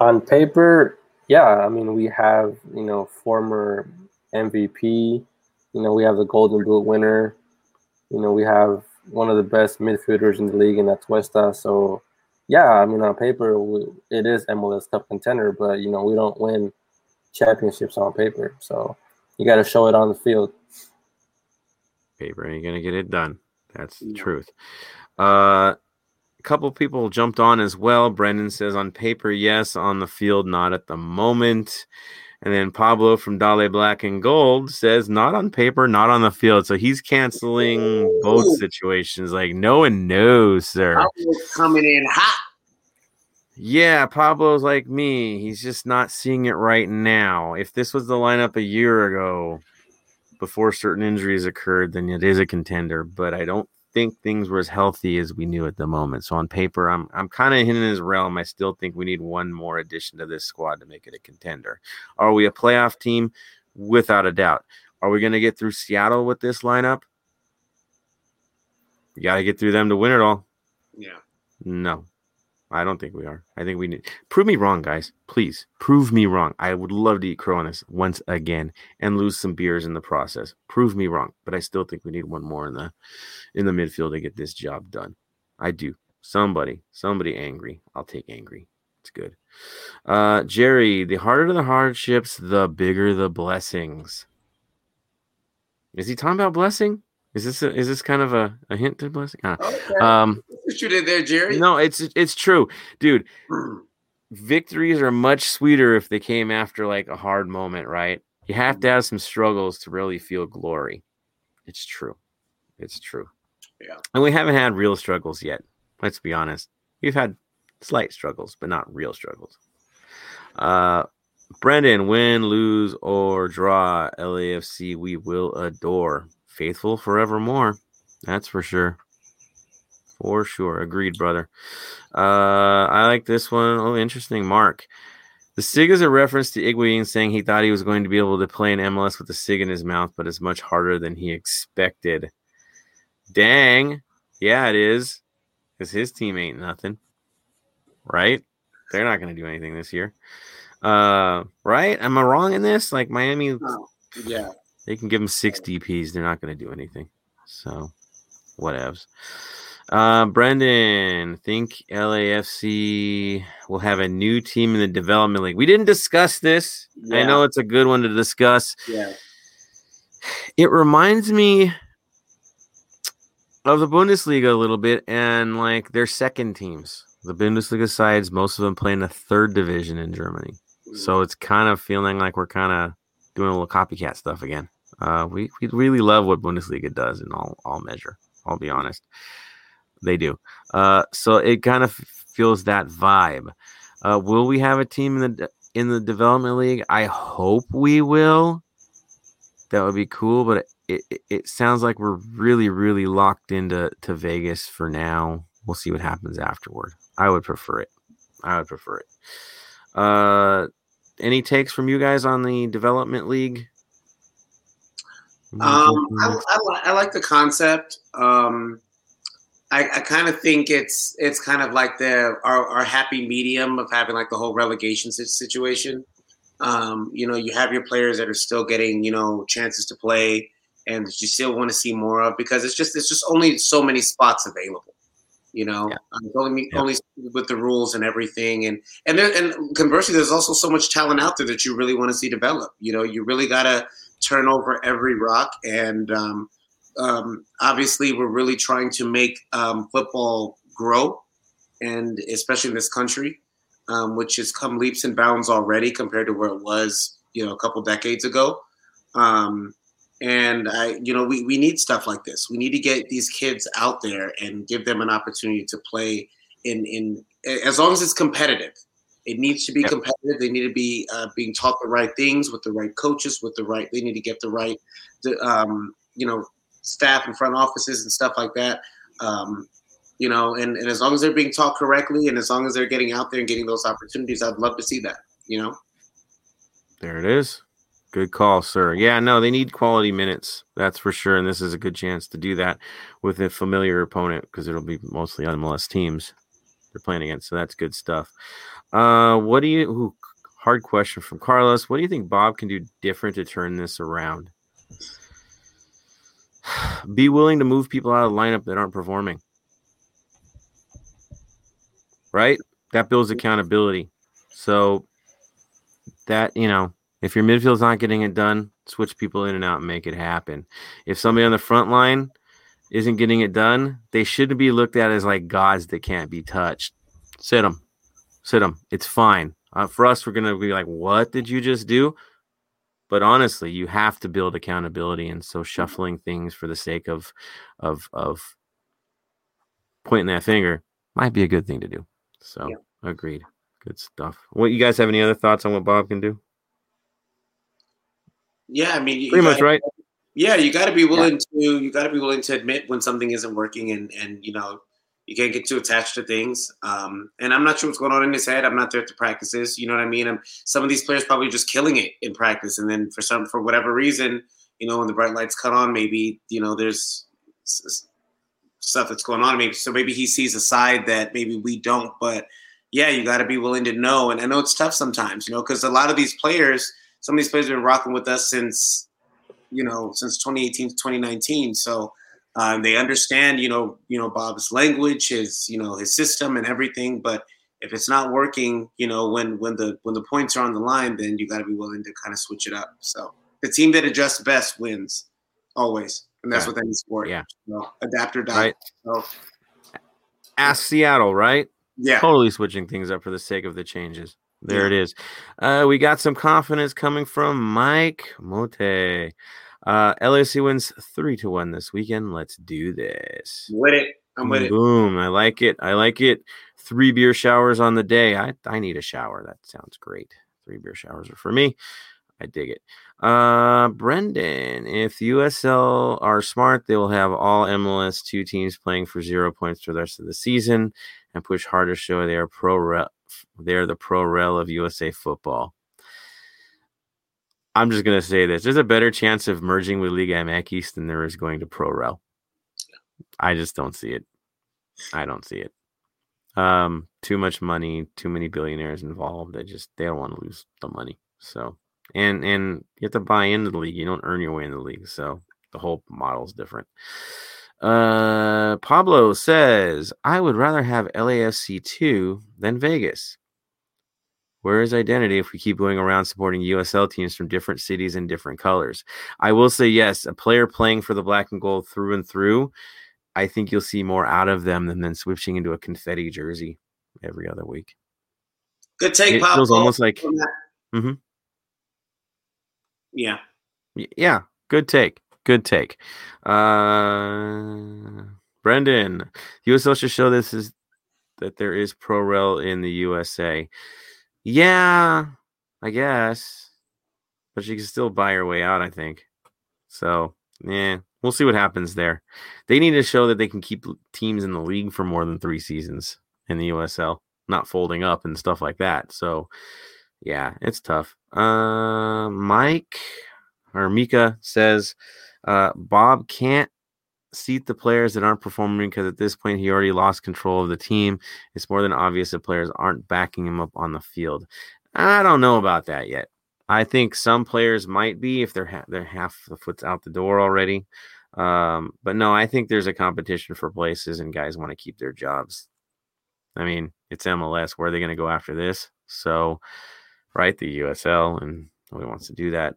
On paper, yeah. I mean, we have you know former MVP. You know, we have the Golden Boot winner. You know, we have one of the best midfielders in the league, and that's Westa. So, yeah, I mean, on paper, we, it is MLS Cup contender, but you know, we don't win championships on paper. So, you got to show it on the field.
Paper ain't going to get it done. That's the
No.
truth. Uh, a couple people jumped on as well. Brendan says, on paper, yes. On the field, not at the moment. And then Pablo from Dale Black and Gold says, not on paper, not on the field. So he's canceling both situations. Like, no one knows, sir.
Was coming in hot.
Yeah, Pablo's like me. He's just not seeing it right now. If this was the lineup a year ago, before certain injuries occurred, then it is a contender. But I don't think things were as healthy as we knew at the moment. So on paper, I'm I'm kind of in his realm. I still think we need one more addition to this squad to make it a contender. Are we a playoff team? Without a doubt. Are we going to get through Seattle with this lineup? You got to get through them to win it all.
Yeah.
No, I don't think we are. I think we need prove me wrong, guys. Please prove me wrong. I would love to eat crow on this once again and lose some beers in the process. Prove me wrong, but I still think we need one more in the in the midfield to get this job done. I do. Somebody, somebody angry. I'll take angry. It's good. Uh, Jerry, the harder the hardships, the bigger the blessings. Is he talking about blessing? Is this a, is this kind of a, a hint to blessing? Uh,
Okay.
um,
what you did there, Jerry?
no, it's it's true, dude. Victories are much sweeter if they came after like a hard moment, right? You have to have some struggles to really feel glory. It's true. It's true.
Yeah.
And we haven't had real struggles yet. Let's be honest. We've had slight struggles, but not real struggles. Uh Brendan, win, lose, or draw, LAFC, we will adore. Faithful forevermore. That's for sure. For sure. Agreed, brother. Uh, I like this one. Oh, interesting. Mark. The SIG is a reference to Higuain saying he thought he was going to be able to play in MLS with the SIG in his mouth, but it's much harder than he expected. Dang. Yeah, it is. Because his team ain't nothing. Right? They're not going to do anything this year. Uh, right? Am I wrong in this? Like Miami,
yeah.
They can give them six DPs. They're not going to do anything. So, whatevs. Uh, Brendan, think LAFC will have a new team in the development league. We didn't discuss this. I know it's a good one to discuss.
Yeah.
It reminds me of the Bundesliga a little bit and like their second teams. The Bundesliga sides, most of them play in the third division in Germany. So it's kind of feeling like we're kind of doing a little copycat stuff again. Uh, we we really love what Bundesliga does in all all measure. I'll be honest, they do. Uh, so it kind of feels that vibe. Uh, will we have a team in the in the development league? I hope we will. That would be cool, but it, it, it sounds like we're really really locked into to Vegas for now. We'll see what happens afterward. I would prefer it. I would prefer it. Uh, any takes from you guys on the development league?
Um, I, I, I like the concept. Um, I, I kind of think it's it's kind of like the our, our happy medium of having like the whole relegation situation. Um, you know, you have your players that are still getting you know chances to play, and you still want to see more of because it's just it's just only so many spots available. You know,
Yeah.
um, only
Yeah.
only with the rules and everything, and and there, and conversely, there's also so much talent out there that you really want to see develop. You know, you really gotta turn over every rock. And um, um, obviously, we're really trying to make um, football grow, and especially in this country, um, which has come leaps and bounds already compared to where it was, you know, a couple decades ago. Um, and I, you know, we, we need stuff like this. We need to get these kids out there and give them an opportunity to play in in as long as it's competitive. It needs to be
Yep.
competitive. They need to be uh, being taught the right things with the right coaches, with the right. They need to get the right, the, um, you know, staff and front offices and stuff like that. Um, you know, and, and as long as they're being taught correctly, and as long as they're getting out there and getting those opportunities, I'd love to see that. You know,
There it is. Good call, sir. Yeah, no, they need quality minutes. That's for sure. And this is a good chance to do that with a familiar opponent because it'll be mostly MLS teams they're playing against. So that's good stuff. Uh, what do you, ooh, hard question from Carlos. What do you think Bob can do different to turn this around? Be willing to move people out of the lineup that aren't performing. Right? That builds accountability. So that, you know, if your midfield's not getting it done, switch people in and out and make it happen. If somebody on the front line isn't getting it done, they shouldn't be looked at as like gods that can't be touched. Sit them, sit them. It's fine. Uh, for us, we're gonna be like, "What did you just do?" But honestly, you have to build accountability, and so shuffling things for the sake of of of pointing that finger might be a good thing to do. So, agreed. Good stuff. What you guys have any other thoughts on what Bob can do?
yeah. I mean,
Pretty much
gotta-
right.
Yeah, you got to be willing to. You got to be willing to admit when something isn't working, and and you know you can't get too attached to things. Um, and I'm not sure what's going on in his head. I'm not there at the practices. You know what I mean? I'm, some of these players probably just killing it in practice, and then for some for whatever reason, you know, when the bright lights cut on, maybe you know there's stuff that's going on. Maybe so maybe he sees a side that maybe we don't. But yeah, you got to be willing to know. And I know it's tough sometimes, you know, because a lot of these players, some of these players have been rocking with us since you know since 2018 to 2019. So. Um, they understand, you know, you know Bob's language, his, you know, his system and everything. But if it's not working, you know, when when the when the points are on the line, then you got to be willing to kind of switch it up. So the team that adjusts best wins always, and that's what any sport.
Yeah,
so, adapt or die.
Right.
So,
Ask Seattle, right?
Yeah,
totally switching things up for the sake of the changes. There yeah. it is. Uh, we got some confidence coming from Mike Mote. Uh, LSU wins three to one this weekend. Let's do this.
With it. I'm with
Boom. it. Boom. I like it. I like it. Three beer showers on the day. I, I need a shower. That sounds great. Three beer showers are for me. I dig it. Uh, Brendan, if USL are smart, they will have all MLS two teams playing for zero points for the rest of the season and push hard to show they are pro rel. They're the pro rel of USA football. I'm just gonna say this: there's a better chance of merging with Liga MX than there is going to Pro Rel. I just don't see it. I don't see it. Um, too much money, too many billionaires involved. They just they don't want to lose the money. So and and you have to buy into the league. You don't earn your way in the league. So the whole model is different. Uh, Pablo says, I would rather have LAFC two than Vegas. Where is identity if we keep going around supporting USL teams from different cities and different colors? I will say yes, a player playing for the black and gold through and through, I think you'll see more out of them than then switching into a confetti jersey every other week.
Good take,
it
Pop.
feels almost like mm-hmm.
Yeah.
Yeah, good take. Good take. Uh Brendan, USL should show this is that there is pro rel in the USA. Yeah, I guess. But she can still buy her way out, I think. So, yeah, we'll see what happens there. They need to show that they can keep teams in the league for more than three seasons in the USL, not folding up and stuff like that. So, yeah, it's tough. Uh, Mike or Mika says uh, Bob can't seat the players that aren't performing because at this point he already lost control of the team. It's more than obvious that players aren't backing him up on the field. I don't know about that yet. I think some players might be if they're ha- they're half the foot's out the door already. Um, but no, I think there's a competition for places and guys want to keep their jobs. I mean, it's MLS. Where are they going to go after this? So, right, the USL, and nobody wants to do that.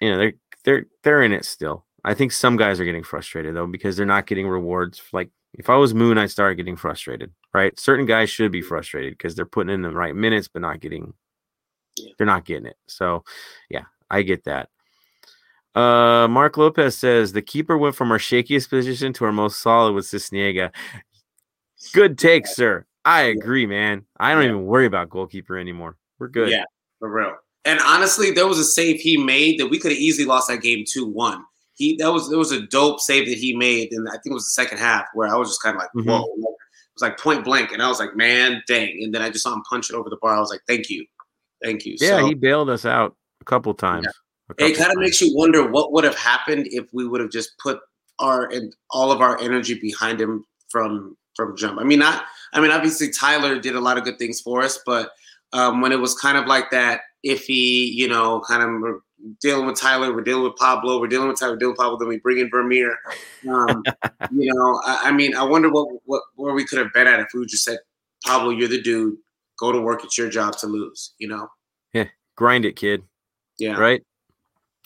You know, they're they're they're in it still. I think some guys are getting frustrated though because they're not getting rewards. Like if I was Moon, I'd start getting frustrated. Right? Certain guys should be frustrated because they're putting in the right minutes but not getting. They're not getting it. So, yeah, I get that. Uh, Mark Lopez says the keeper went from our shakiest position to our most solid with Sisniega. Good take, sir. I agree, man. I don't even worry about goalkeeper anymore. We're good.
Yeah, for real. And honestly, there was a save he made that we could have easily lost that game 2 1 he that was it was a dope save that he made, and I think it was the second half where I was just kind of like, mm-hmm. whoa, it was like point blank, and I was like, man, dang, and then I just saw him punch it over the bar. I was like, thank you, thank you.
Yeah, so, he bailed us out a couple times.
Yeah. A couple it kind of makes you wonder what would have happened if we would have just put our and all of our energy behind him from from jump. I mean, not. I mean, obviously Tyler did a lot of good things for us, but um, when it was kind of like that iffy, you know, kind of dealing with Tyler, we're dealing with Pablo, we're dealing with Tyler, dealing with Pablo, then we bring in Vermeer. Um, you know, I, I, mean, I wonder what, what where we could have been at if we just said, Pablo, you're the dude, go to work, it's your job to lose, you know?
Yeah, grind it, kid.
Yeah.
Right?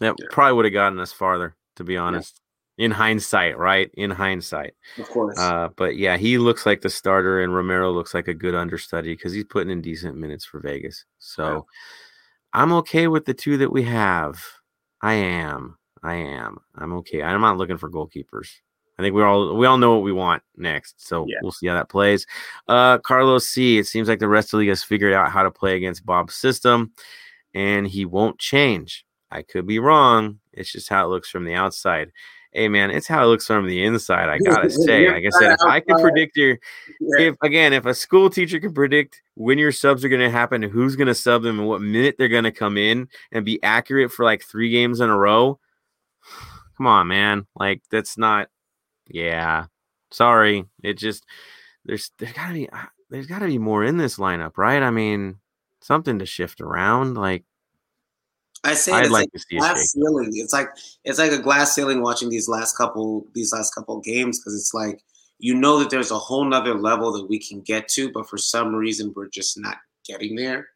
That yeah. probably would have gotten us farther, to be honest. Yeah. In hindsight, right? In hindsight.
Of course.
Uh, but yeah, he looks like the starter, and Romero looks like a good understudy because he's putting in decent minutes for Vegas. So, yeah I'm okay with the two that we have. I am. I am. I'm okay. I'm not looking for goalkeepers. I think we all we all know what we want next. So yeah. we'll see how that plays. Uh Carlos C. It seems like the rest of the league has figured out how to play against Bob's system, and he won't change. I could be wrong. It's just how it looks from the outside hey man, it's how it looks from the inside. I gotta say, like I said, if I can predict your, if again, if a school teacher can predict when your subs are gonna happen, who's gonna sub them, and what minute they're gonna come in, and be accurate for like three games in a row, come on, man. Like that's not. Yeah, sorry. It just there's there's gotta be uh, there's gotta be more in this lineup, right? I mean, something to shift around. Like
I say
I'd
it's
like
like
to see a
glass
shake.
ceiling. It's like it's like a glass ceiling watching these last couple these last couple games because it's like you know that there's a whole nother level that we can get to, but for some reason we're just not getting there.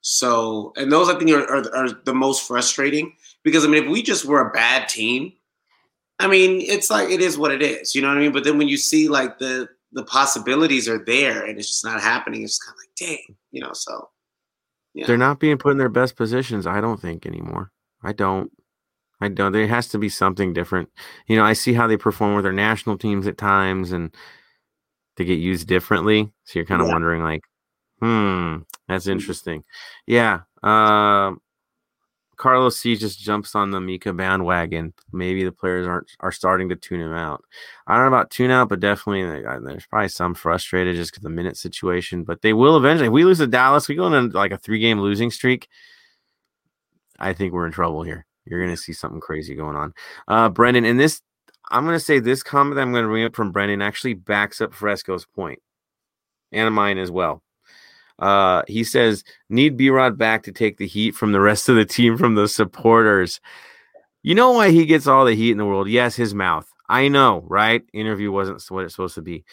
So, and those I think are, are, are the most frustrating because I mean, if we just were a bad team, I mean, it's like it is what it is, you know what I mean? But then when you see like the the possibilities are there and it's just not happening, it's kind of like, dang, you know. So, yeah.
they're not being put in their best positions. I don't think anymore. I don't. I don't. There has to be something different. You know, I see how they perform with their national teams at times, and they get used differently. So you're kind of
Yeah.
wondering, like, hmm, that's interesting. Yeah. Um, Carlos C just jumps on the Mika bandwagon. Maybe the players aren't are starting to tune him out. I don't know about tune out, but definitely there's probably some frustrated just because the minute situation. But they will eventually. If we lose to Dallas, we go into like a three game losing streak. I think we're in trouble here. You're to see something crazy going on. Uh, Brendan, and this, I'm to say this comment that I'm to bring up from Brendan actually backs up Fresco's point and mine as well. Uh, he says, need B Rod back to take the heat from the rest of the team from the supporters. You know why he gets all the heat in the world? Yes, his mouth. I know, right? Interview wasn't what it's supposed to be.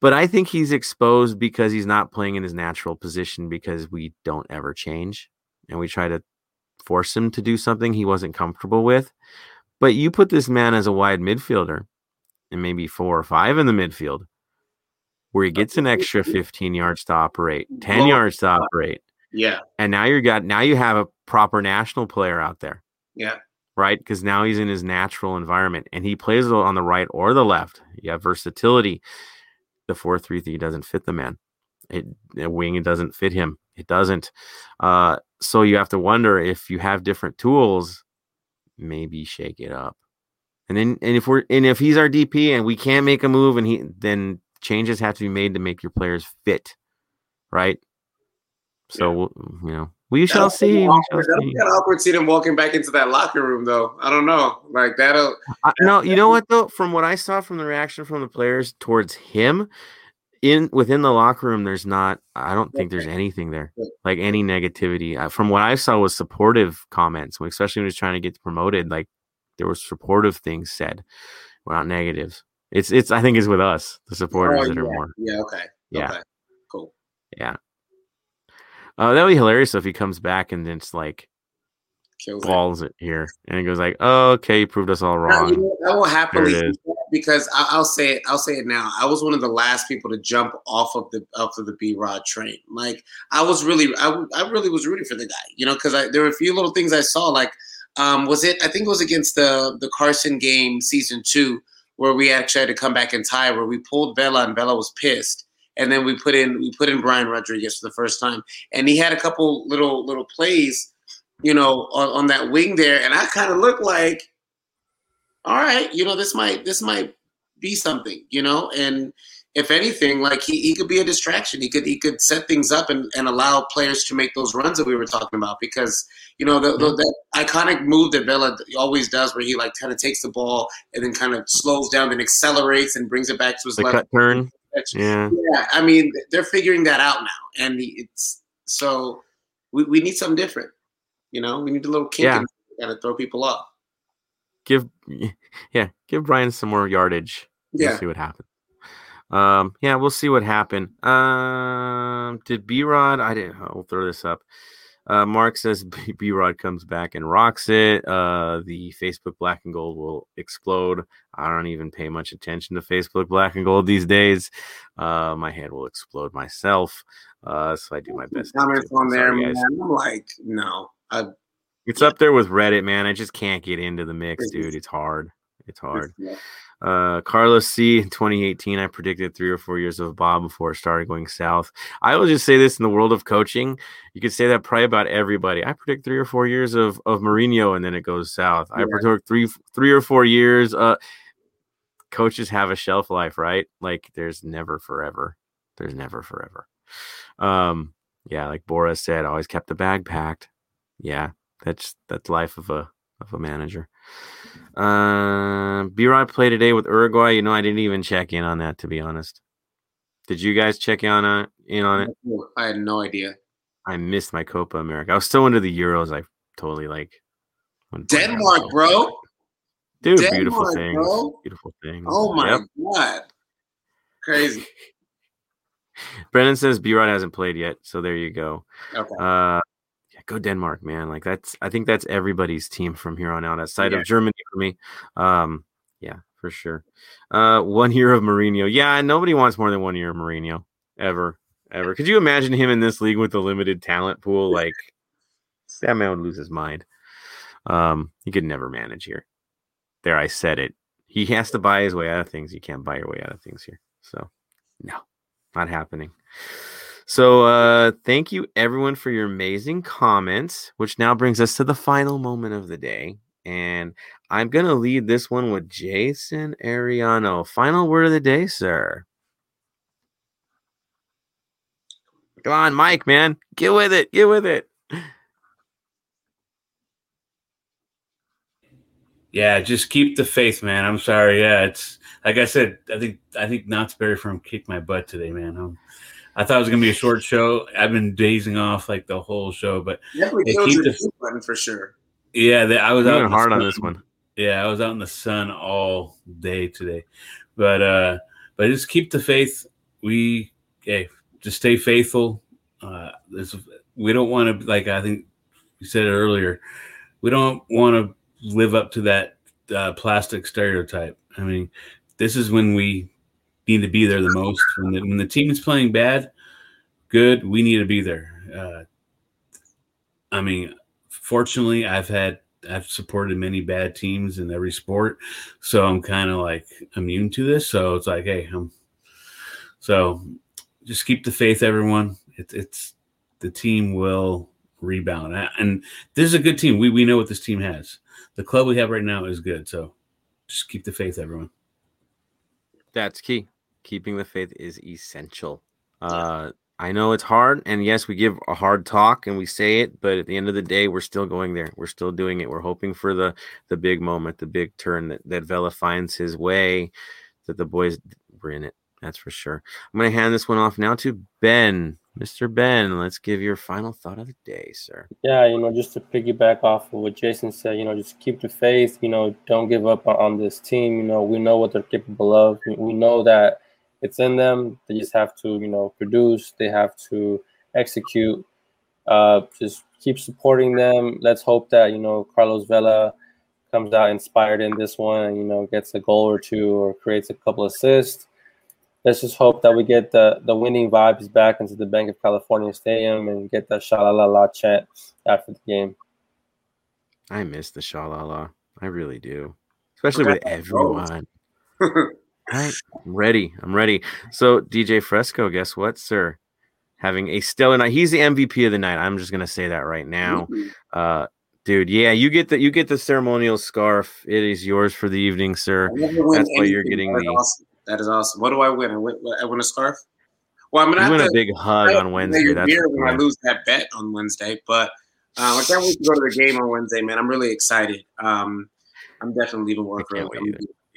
But I think he's exposed because he's not playing in his natural position because we don't ever change and we try to force him to do something he wasn't comfortable with. But you put this man as a wide midfielder and maybe four or five in the midfield where he gets an extra 15 yards to operate, 10
Well,
yards to operate.
yeah,
And now you're got now you have a proper national player out there,
yeah,
right? Because now he's in his natural environment and he plays on the right or the left. You have versatility. The 4 3 3 doesn't fit the man. It a wing it doesn't fit him. It doesn't. Uh, so you have to wonder if you have different tools, maybe shake it up. And then and if we're and if he's our DP and we can't make a move and he then changes have to be made to make your players fit, right? So we'll- you know we shall see. We shall
awkward.
See.
awkward seeing him walking back into that locker room, though. I don't know. Like that'll.
I, no, you know what though? From what I saw from the reaction from the players towards him, in within the locker room, there's not. I don't think there's anything there, like any negativity. Uh, From what I saw was supportive comments, especially when he was trying to get promoted. Like there were supportive things said, not negatives. It's it's. I think it's with us, the supporters
Oh,
that are
yeah.
more.
Yeah. Okay.
Yeah.
Okay. Cool.
Yeah. Uh, that would be hilarious if he comes back and then it's like
Kills it.
balls it here and he goes like, oh, okay, you proved us all
Now,
wrong.
you know, I will happily
There it
do
is.
that because I, I'll say it. I'll say it now. I was one of the last people to jump off of the off of the B Rod train. Like I was really, I, I really was rooting for the guy. You know, because I there were a few little things I saw. Like, um, was it? I think it was against the the Carson game, season two, where we actually had to come back and tie, where we pulled Vela and Vela was pissed. And then we put in we put in Brian Rodriguez for the first time, and he had a couple little little plays, you know, on, on that wing there, and I kind of looked like, all right, you know, this might this might be something, you know, and if anything, like he, he could be a distraction. He could he could set things up and, and allow players to make those runs that we were talking about because you know the, the, that iconic move that Vela always does, where he like kind of takes the ball and then kind of slows down, and accelerates and brings it back to his
the
left.
turn. Yeah.
yeah, I mean, they're figuring that out now, and it's so we, we need something different. You know, we need a little kink
Yeah.
and of throw people off.
give yeah give brian some more yardage
Yeah,
see what happens um yeah we'll see what happened. Um did b-rod i didn't i'll throw this up. Uh mark says B- b-rod comes back and rocks it. Uh the facebook black and gold will explode. I don't even pay much attention to facebook black and gold these days. Uh my head will explode myself. Uh so i do my best
comments on there,
Sorry,
man.
guys.
I'm like, no, I,
it's up there with reddit man. I just can't get into the mix dude. It's hard. It's hard uh, Carlos C. In 2018, I predicted three or four years of Bob before it started going south. I will just say this in the world of coaching, you could say that probably about everybody. I predict three or four years of of Mourinho, and then it goes south. I
Yeah.
predict three three or four years. Uh, coaches have a shelf life, right? Like there's never forever. There's never forever. Um, yeah, like Boris said, always kept the bag packed. Yeah, that's that's life of a of a manager. Uh, B Rod played today with Uruguay. You know, I didn't even check in on that to be honest. Did you guys check in on, uh, in on it?
I had no idea.
I missed my Copa America. I was still into the Euros. I totally like
Denmark, bro.
Dude,
Denmark,
beautiful things.
bro.
Beautiful things.
Oh my
Yep.
god, crazy.
Brennan says B Rod hasn't played yet, so there you go.
Okay.
Uh, go Denmark, man. Like that's I think that's everybody's team from here on out, outside
Yeah.
of Germany for me. Um, yeah, for sure. Uh, one year of Mourinho. Yeah, nobody wants more than one year of Mourinho ever, ever. Could you imagine him in this league with the limited talent pool? Like that man would lose his mind. Um, he could never manage here. There, I said it. He has to buy his way out of things. You can't buy your way out of things here. So, no, not happening. So, uh, thank you everyone for your amazing comments, which now brings us to the final moment of the day. And I'm to lead this one with Jason Ariano. Final word of the day, sir. Come on, Mike, man. Get with it. Get with it.
Yeah, just keep the faith, man. I'm sorry. Yeah, it's like I said. I think I think Knott's Berry Farm kicked my butt today, man. Um, I thought it was gonna be a short show. I've been dazing off like the whole show, but
Definitely
Hey,
killed
keep the-
mute button for sure.
yeah, the, I was
I'm
out in the
hard on
sun.
this one.
Yeah, I was out in the sun all day today, but uh, but just keep the faith. We okay, just stay faithful. Uh, this we don't want to like I think you said it earlier. We don't want to live up to that uh, plastic stereotype. I mean, this is when we need to be there the most. When the, when the team is playing bad, good, we need to be there. Uh, I mean, fortunately, I've had I've supported many bad teams in every sport, so I'm kind of like immune to this. So it's like, hey, I'm so just keep the faith, everyone. It's it's the team will rebound, and this is a good team. We we know what this team has. The club we have right now is good, so just keep the faith, everyone.
That's key. Keeping the faith is essential. Uh, I know it's hard, and yes, we give a hard talk and we say it, but at the end of the day, we're still going there. We're still doing it. We're hoping for the the big moment, the big turn that that Vela finds his way. That the boys were in it. That's for sure. I'm gonna hand this one off now to Ben, Mr. Ben. Let's give your final thought of the day, sir.
Yeah, you know, just to piggyback off of what Jason said, you know, just keep the faith. You know, don't give up on, on this team. You know, we know what they're capable of. We know that it's in them. They just have to, you know, produce. They have to execute. Uh, just keep supporting them. Let's hope that you know Carlos Vela comes out inspired in this one, and you know, gets a goal or two or creates a couple assists. Let's just hope that we get the, the winning vibes back into the Bank of California Stadium and get that sha la la la chant after the game.
I miss the Shalala. I really do, especially with everyone. Right. I'm ready. I'm ready. So DJ Fresco, guess what, sir? Having a stellar night. He's the MVP of the night. I'm just gonna say that right now. Uh dude, yeah, you get the you get the ceremonial scarf. It is yours for the evening, sir.
I never win
That's why you're getting
That is
the-
awesome. That is awesome. What do I win? I win, I win a scarf. Well, I'm gonna
You win
to
a big hug on Wednesday. That's
when I lose that bet on Wednesday. But uh, I can't wait to go to the game on Wednesday, man. I'm really excited. Um, I'm definitely leaving work early.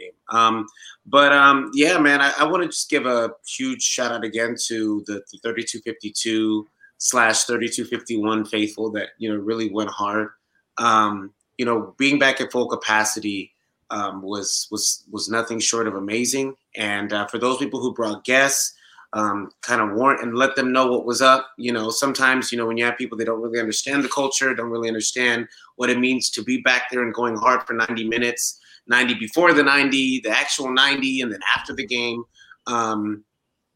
Game. Um, but um, yeah, man, I, I want to just give a huge shout out again to the, the 3252 slash 3251 faithful that you know really went hard. Um, you know, being back at full capacity um, was was was nothing short of amazing. And uh, for those people who brought guests, um, kind of warn and let them know what was up. You know, sometimes you know when you have people that don't really understand the culture, don't really understand what it means to be back there and going hard for 90 minutes, 90 before the 90, the actual 90, and then after the game. Um,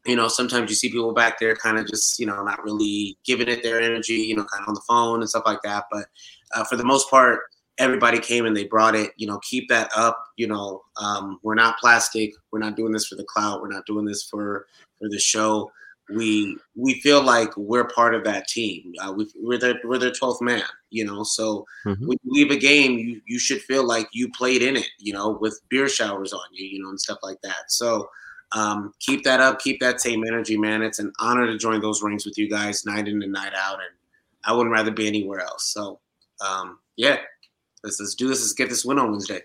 you know, sometimes you see people back there kind of just, you know, not really giving it their energy, you know, kind of on the phone and stuff like that. But uh, for the most part, everybody came and they brought it. You know, keep that up. You know, um, we're not plastic. We're not doing this for the clout. We're not doing this for for the show. We we feel like we're part of that team. Uh, we, we're their we're their twelfth man. You know, so
Mhm.
when you leave a game, you you should feel like you played in it. You know, with beer showers on you. You know, and stuff like that. So. Um, keep that up. Keep that same energy, man. It's an honor to join those rings with you guys night in and night out, and I wouldn't rather be anywhere else. So, um, yeah, let's let's do this. Let's get this win on Wednesday.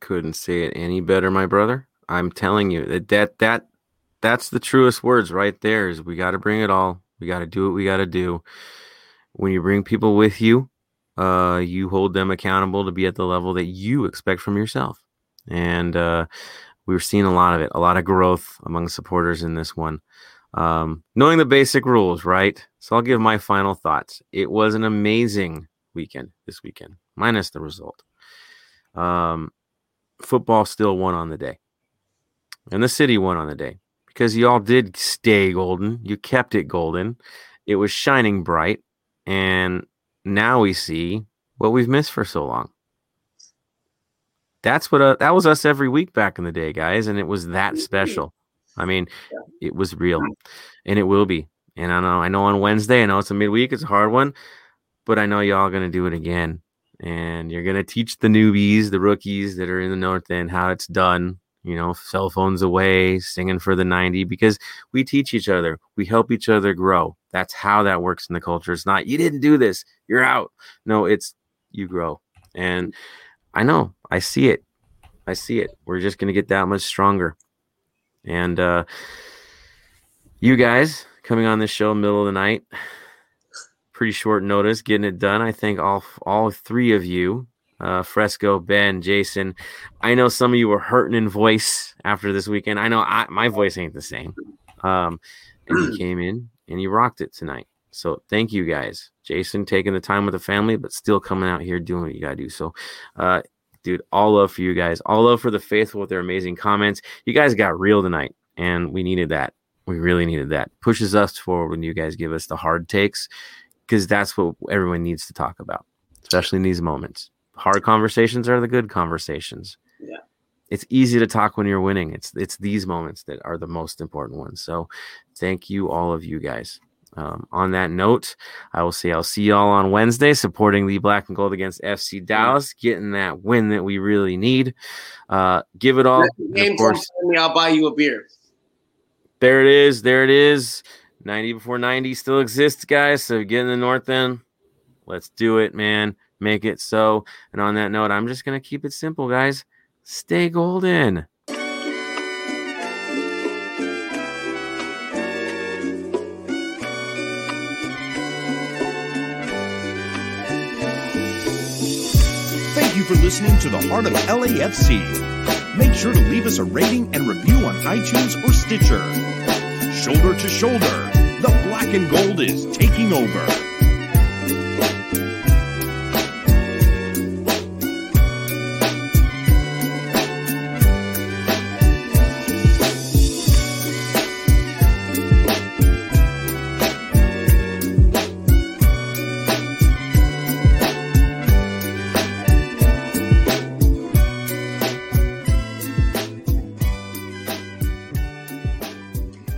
Couldn't say it any better, my brother. I'm telling you that that that that's the truest words right there. Is we got to bring it all. We got to do what we got to do. When you bring people with you, uh, you hold them accountable to be at the level that you expect from yourself. And uh, we were seeing a lot of it, a lot of growth among supporters in this one. Um, knowing the basic rules, right? So I'll give my final thoughts. It was an amazing weekend this weekend, minus the result. Um, football still won on the day, and the city won on the day because y'all did stay golden. You kept it golden. It was shining bright, and now we see what we've missed for so long. That's what uh, that was us every week back in the day, guys, and it was that special. I mean, it was real, and it will be. And I know, I know on Wednesday, I know it's a midweek, it's a hard one, but I know y'all gonna do it again, and you're gonna teach the newbies, the rookies that are in the north end, how it's done. You know, cell phones away, singing for the 90, because we teach each other, we help each other grow. That's how that works in the culture. It's not you didn't do this, you're out. No, it's you grow. And I know, I see it. I see it. We're just gonna get that much stronger. And uh, you guys coming on this show middle of the night, pretty short notice, getting it done. I think all all three of you, uh, Fresco, Ben, Jason. I know some of you were hurting in voice after this weekend. I know I, my voice ain't the same. Um, and you came in and you rocked it tonight. So thank you guys, Jason, taking the time with the family, but still coming out here doing what you gotta do. So, uh, dude, all love for you guys. All love for the faithful with their amazing comments. You guys got real tonight, and we needed that. We really needed that. Pushes us forward when you guys give us the hard takes, because that's what everyone needs to talk about, especially in these moments. Hard conversations are the good conversations.
Yeah.
It's easy to talk when you're winning. It's it's these moments that are the most important ones. So, thank you all of you guys. Um, on that note, I will say I'll see y'all on Wednesday supporting the black and gold against FC Dallas, getting that win that we really need. Uh, give it all. Of course,
me, I'll buy you a beer.
there it is. There it is. 90 before 90 still exists, guys. So get in the north end. Let's do it, man. Make it so. And on that note, I'm just going to keep it simple, guys. Stay golden.
Thank you for listening to the Heart of LAFC. Make sure to leave us a rating and review on iTunes or Stitcher. Shoulder to shoulder, the black and gold is taking over.